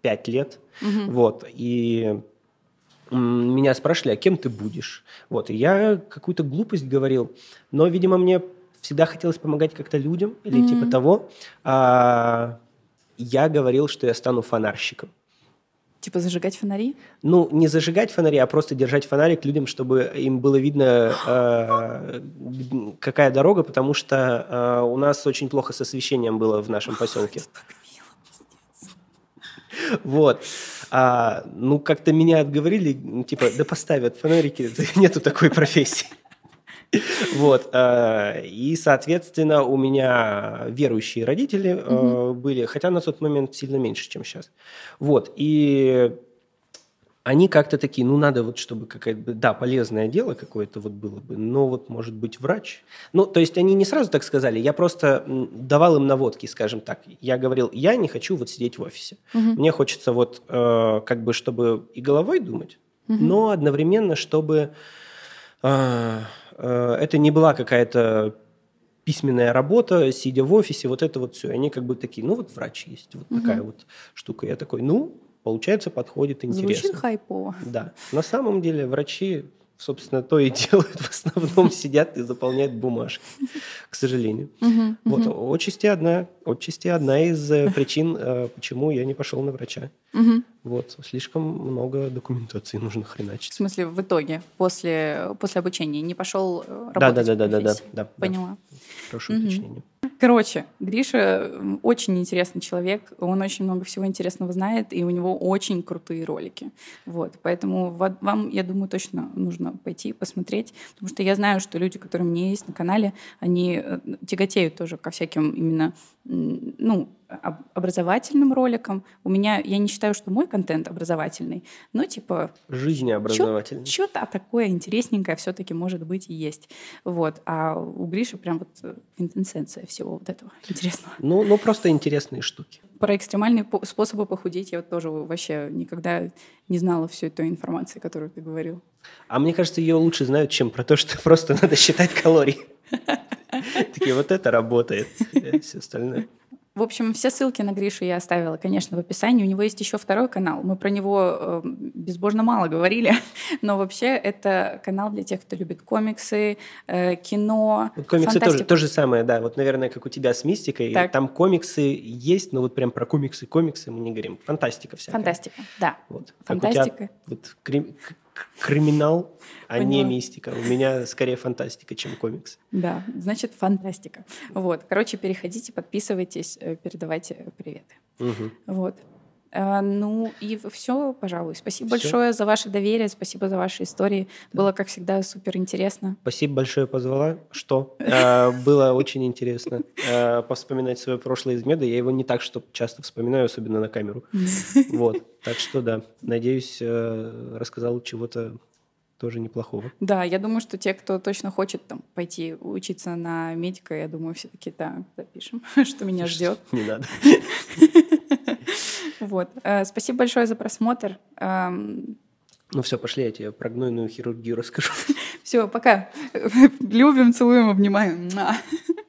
[SPEAKER 1] пять лет, вот, и меня спрашивали, а кем ты будешь? Вот, и я какую-то глупость говорил, но, видимо, мне всегда хотелось помогать как-то людям или типа того. А, я говорил, что я стану фонарщиком.
[SPEAKER 2] Типа зажигать фонари?
[SPEAKER 1] Ну, не зажигать фонари, а просто держать фонарик людям, чтобы им было видно, э, какая дорога, потому что э, у нас очень плохо с освещением было в нашем поселке. (laughs) Вот. А, ну, как-то меня отговорили, типа, да поставят фонарики, (laughs) нету такой профессии. (laughs) Вот. э, И, соответственно, у меня верующие родители э, были, хотя на тот момент сильно меньше, чем сейчас. Вот. И они как-то такие, ну, надо вот, чтобы какое-то, да, полезное дело какое-то вот было бы, но вот, может быть, врач. Ну, то есть они не сразу так сказали, я просто давал им наводки, скажем так. Я говорил, я не хочу вот сидеть в офисе. Мне хочется вот э, как бы, чтобы и головой думать, но одновременно, чтобы э, это не была какая-то письменная работа, сидя в офисе, вот это вот все. Они как бы такие, ну, вот врач есть, вот такая вот штука. Я такой, ну, получается, подходит интересно.
[SPEAKER 2] Звучит хайпово.
[SPEAKER 1] Да. На самом деле врачи собственно, то и (laughs) делают. В основном сидят и заполняют бумажки, к сожалению. Вот, отчасти одна, отчасти одна из э, причин, э, почему я не пошел на врача. Вот, слишком много документации нужно хреначить.
[SPEAKER 2] В смысле, в итоге, после, после обучения не пошел
[SPEAKER 1] э, работать да, да, да, да, да, да,
[SPEAKER 2] Поняла.
[SPEAKER 1] Прошу угу. уточнения.
[SPEAKER 2] Короче, Гриша очень интересный человек, он очень много всего интересного знает, и у него очень крутые ролики. Вот, поэтому вам, я думаю, точно нужно пойти посмотреть, потому что я знаю, что люди, которые у меня есть на канале, они э, тяготеют тоже ко всяким именно, ну, образовательным роликам. У меня, я не считаю, что мой контент образовательный, но типа...
[SPEAKER 1] Жизнеобразовательный.
[SPEAKER 2] Что-то такое интересненькое все-таки может быть и есть. Вот. А у Гриши прям вот э, интенсенция всего вот этого интересного.
[SPEAKER 1] Ну, ну просто интересные штуки.
[SPEAKER 2] Про экстремальные способы похудеть я вот тоже вообще никогда не знала всей той информации, которую ты говорил.
[SPEAKER 1] А мне кажется, ее лучше знают, чем про то, что (laughs) просто надо считать калории. (laughs) Такие, вот это работает, все остальное.
[SPEAKER 2] В общем, все ссылки на Гришу я оставила, конечно, в описании. У него есть еще второй канал. Мы про него э, безбожно мало говорили, (laughs) но вообще это канал для тех, кто любит комиксы, э, кино.
[SPEAKER 1] Вот комиксы тоже то же самое, да. Вот, наверное, как у тебя с мистикой. Так. Там комиксы есть, но вот прям про комиксы, комиксы мы не говорим. Фантастика всякая.
[SPEAKER 2] Фантастика, да.
[SPEAKER 1] Вот. Фантастика. Как у тебя, вот, крим, криминал, а Поняла. не мистика. У меня скорее фантастика, чем комикс.
[SPEAKER 2] Да, значит, фантастика. Вот, короче, переходите, подписывайтесь, э, передавайте приветы. Угу. Вот. А, ну и все, пожалуй. Спасибо все. большое за ваше доверие, спасибо за ваши истории. Да. Было, как всегда, супер интересно.
[SPEAKER 1] Спасибо большое, позвала. Что? А, было очень интересно а, повспоминать свое прошлое из меда. Я его не так, что часто вспоминаю, особенно на камеру. (laughs) Вот. Так что да, надеюсь, э, рассказал чего-то тоже неплохого.
[SPEAKER 2] Да, я думаю, что те, кто точно хочет там пойти учиться на медика, я думаю, все таки да, запишем, (laughs) что меня ждет.
[SPEAKER 1] Не надо. (laughs)
[SPEAKER 2] Вот. Э, спасибо большое за просмотр.
[SPEAKER 1] Ну все, пошли, я тебе про гнойную хирургию расскажу. (laughs)
[SPEAKER 2] Все, пока. (laughs) Любим, целуем, обнимаем. (laughs)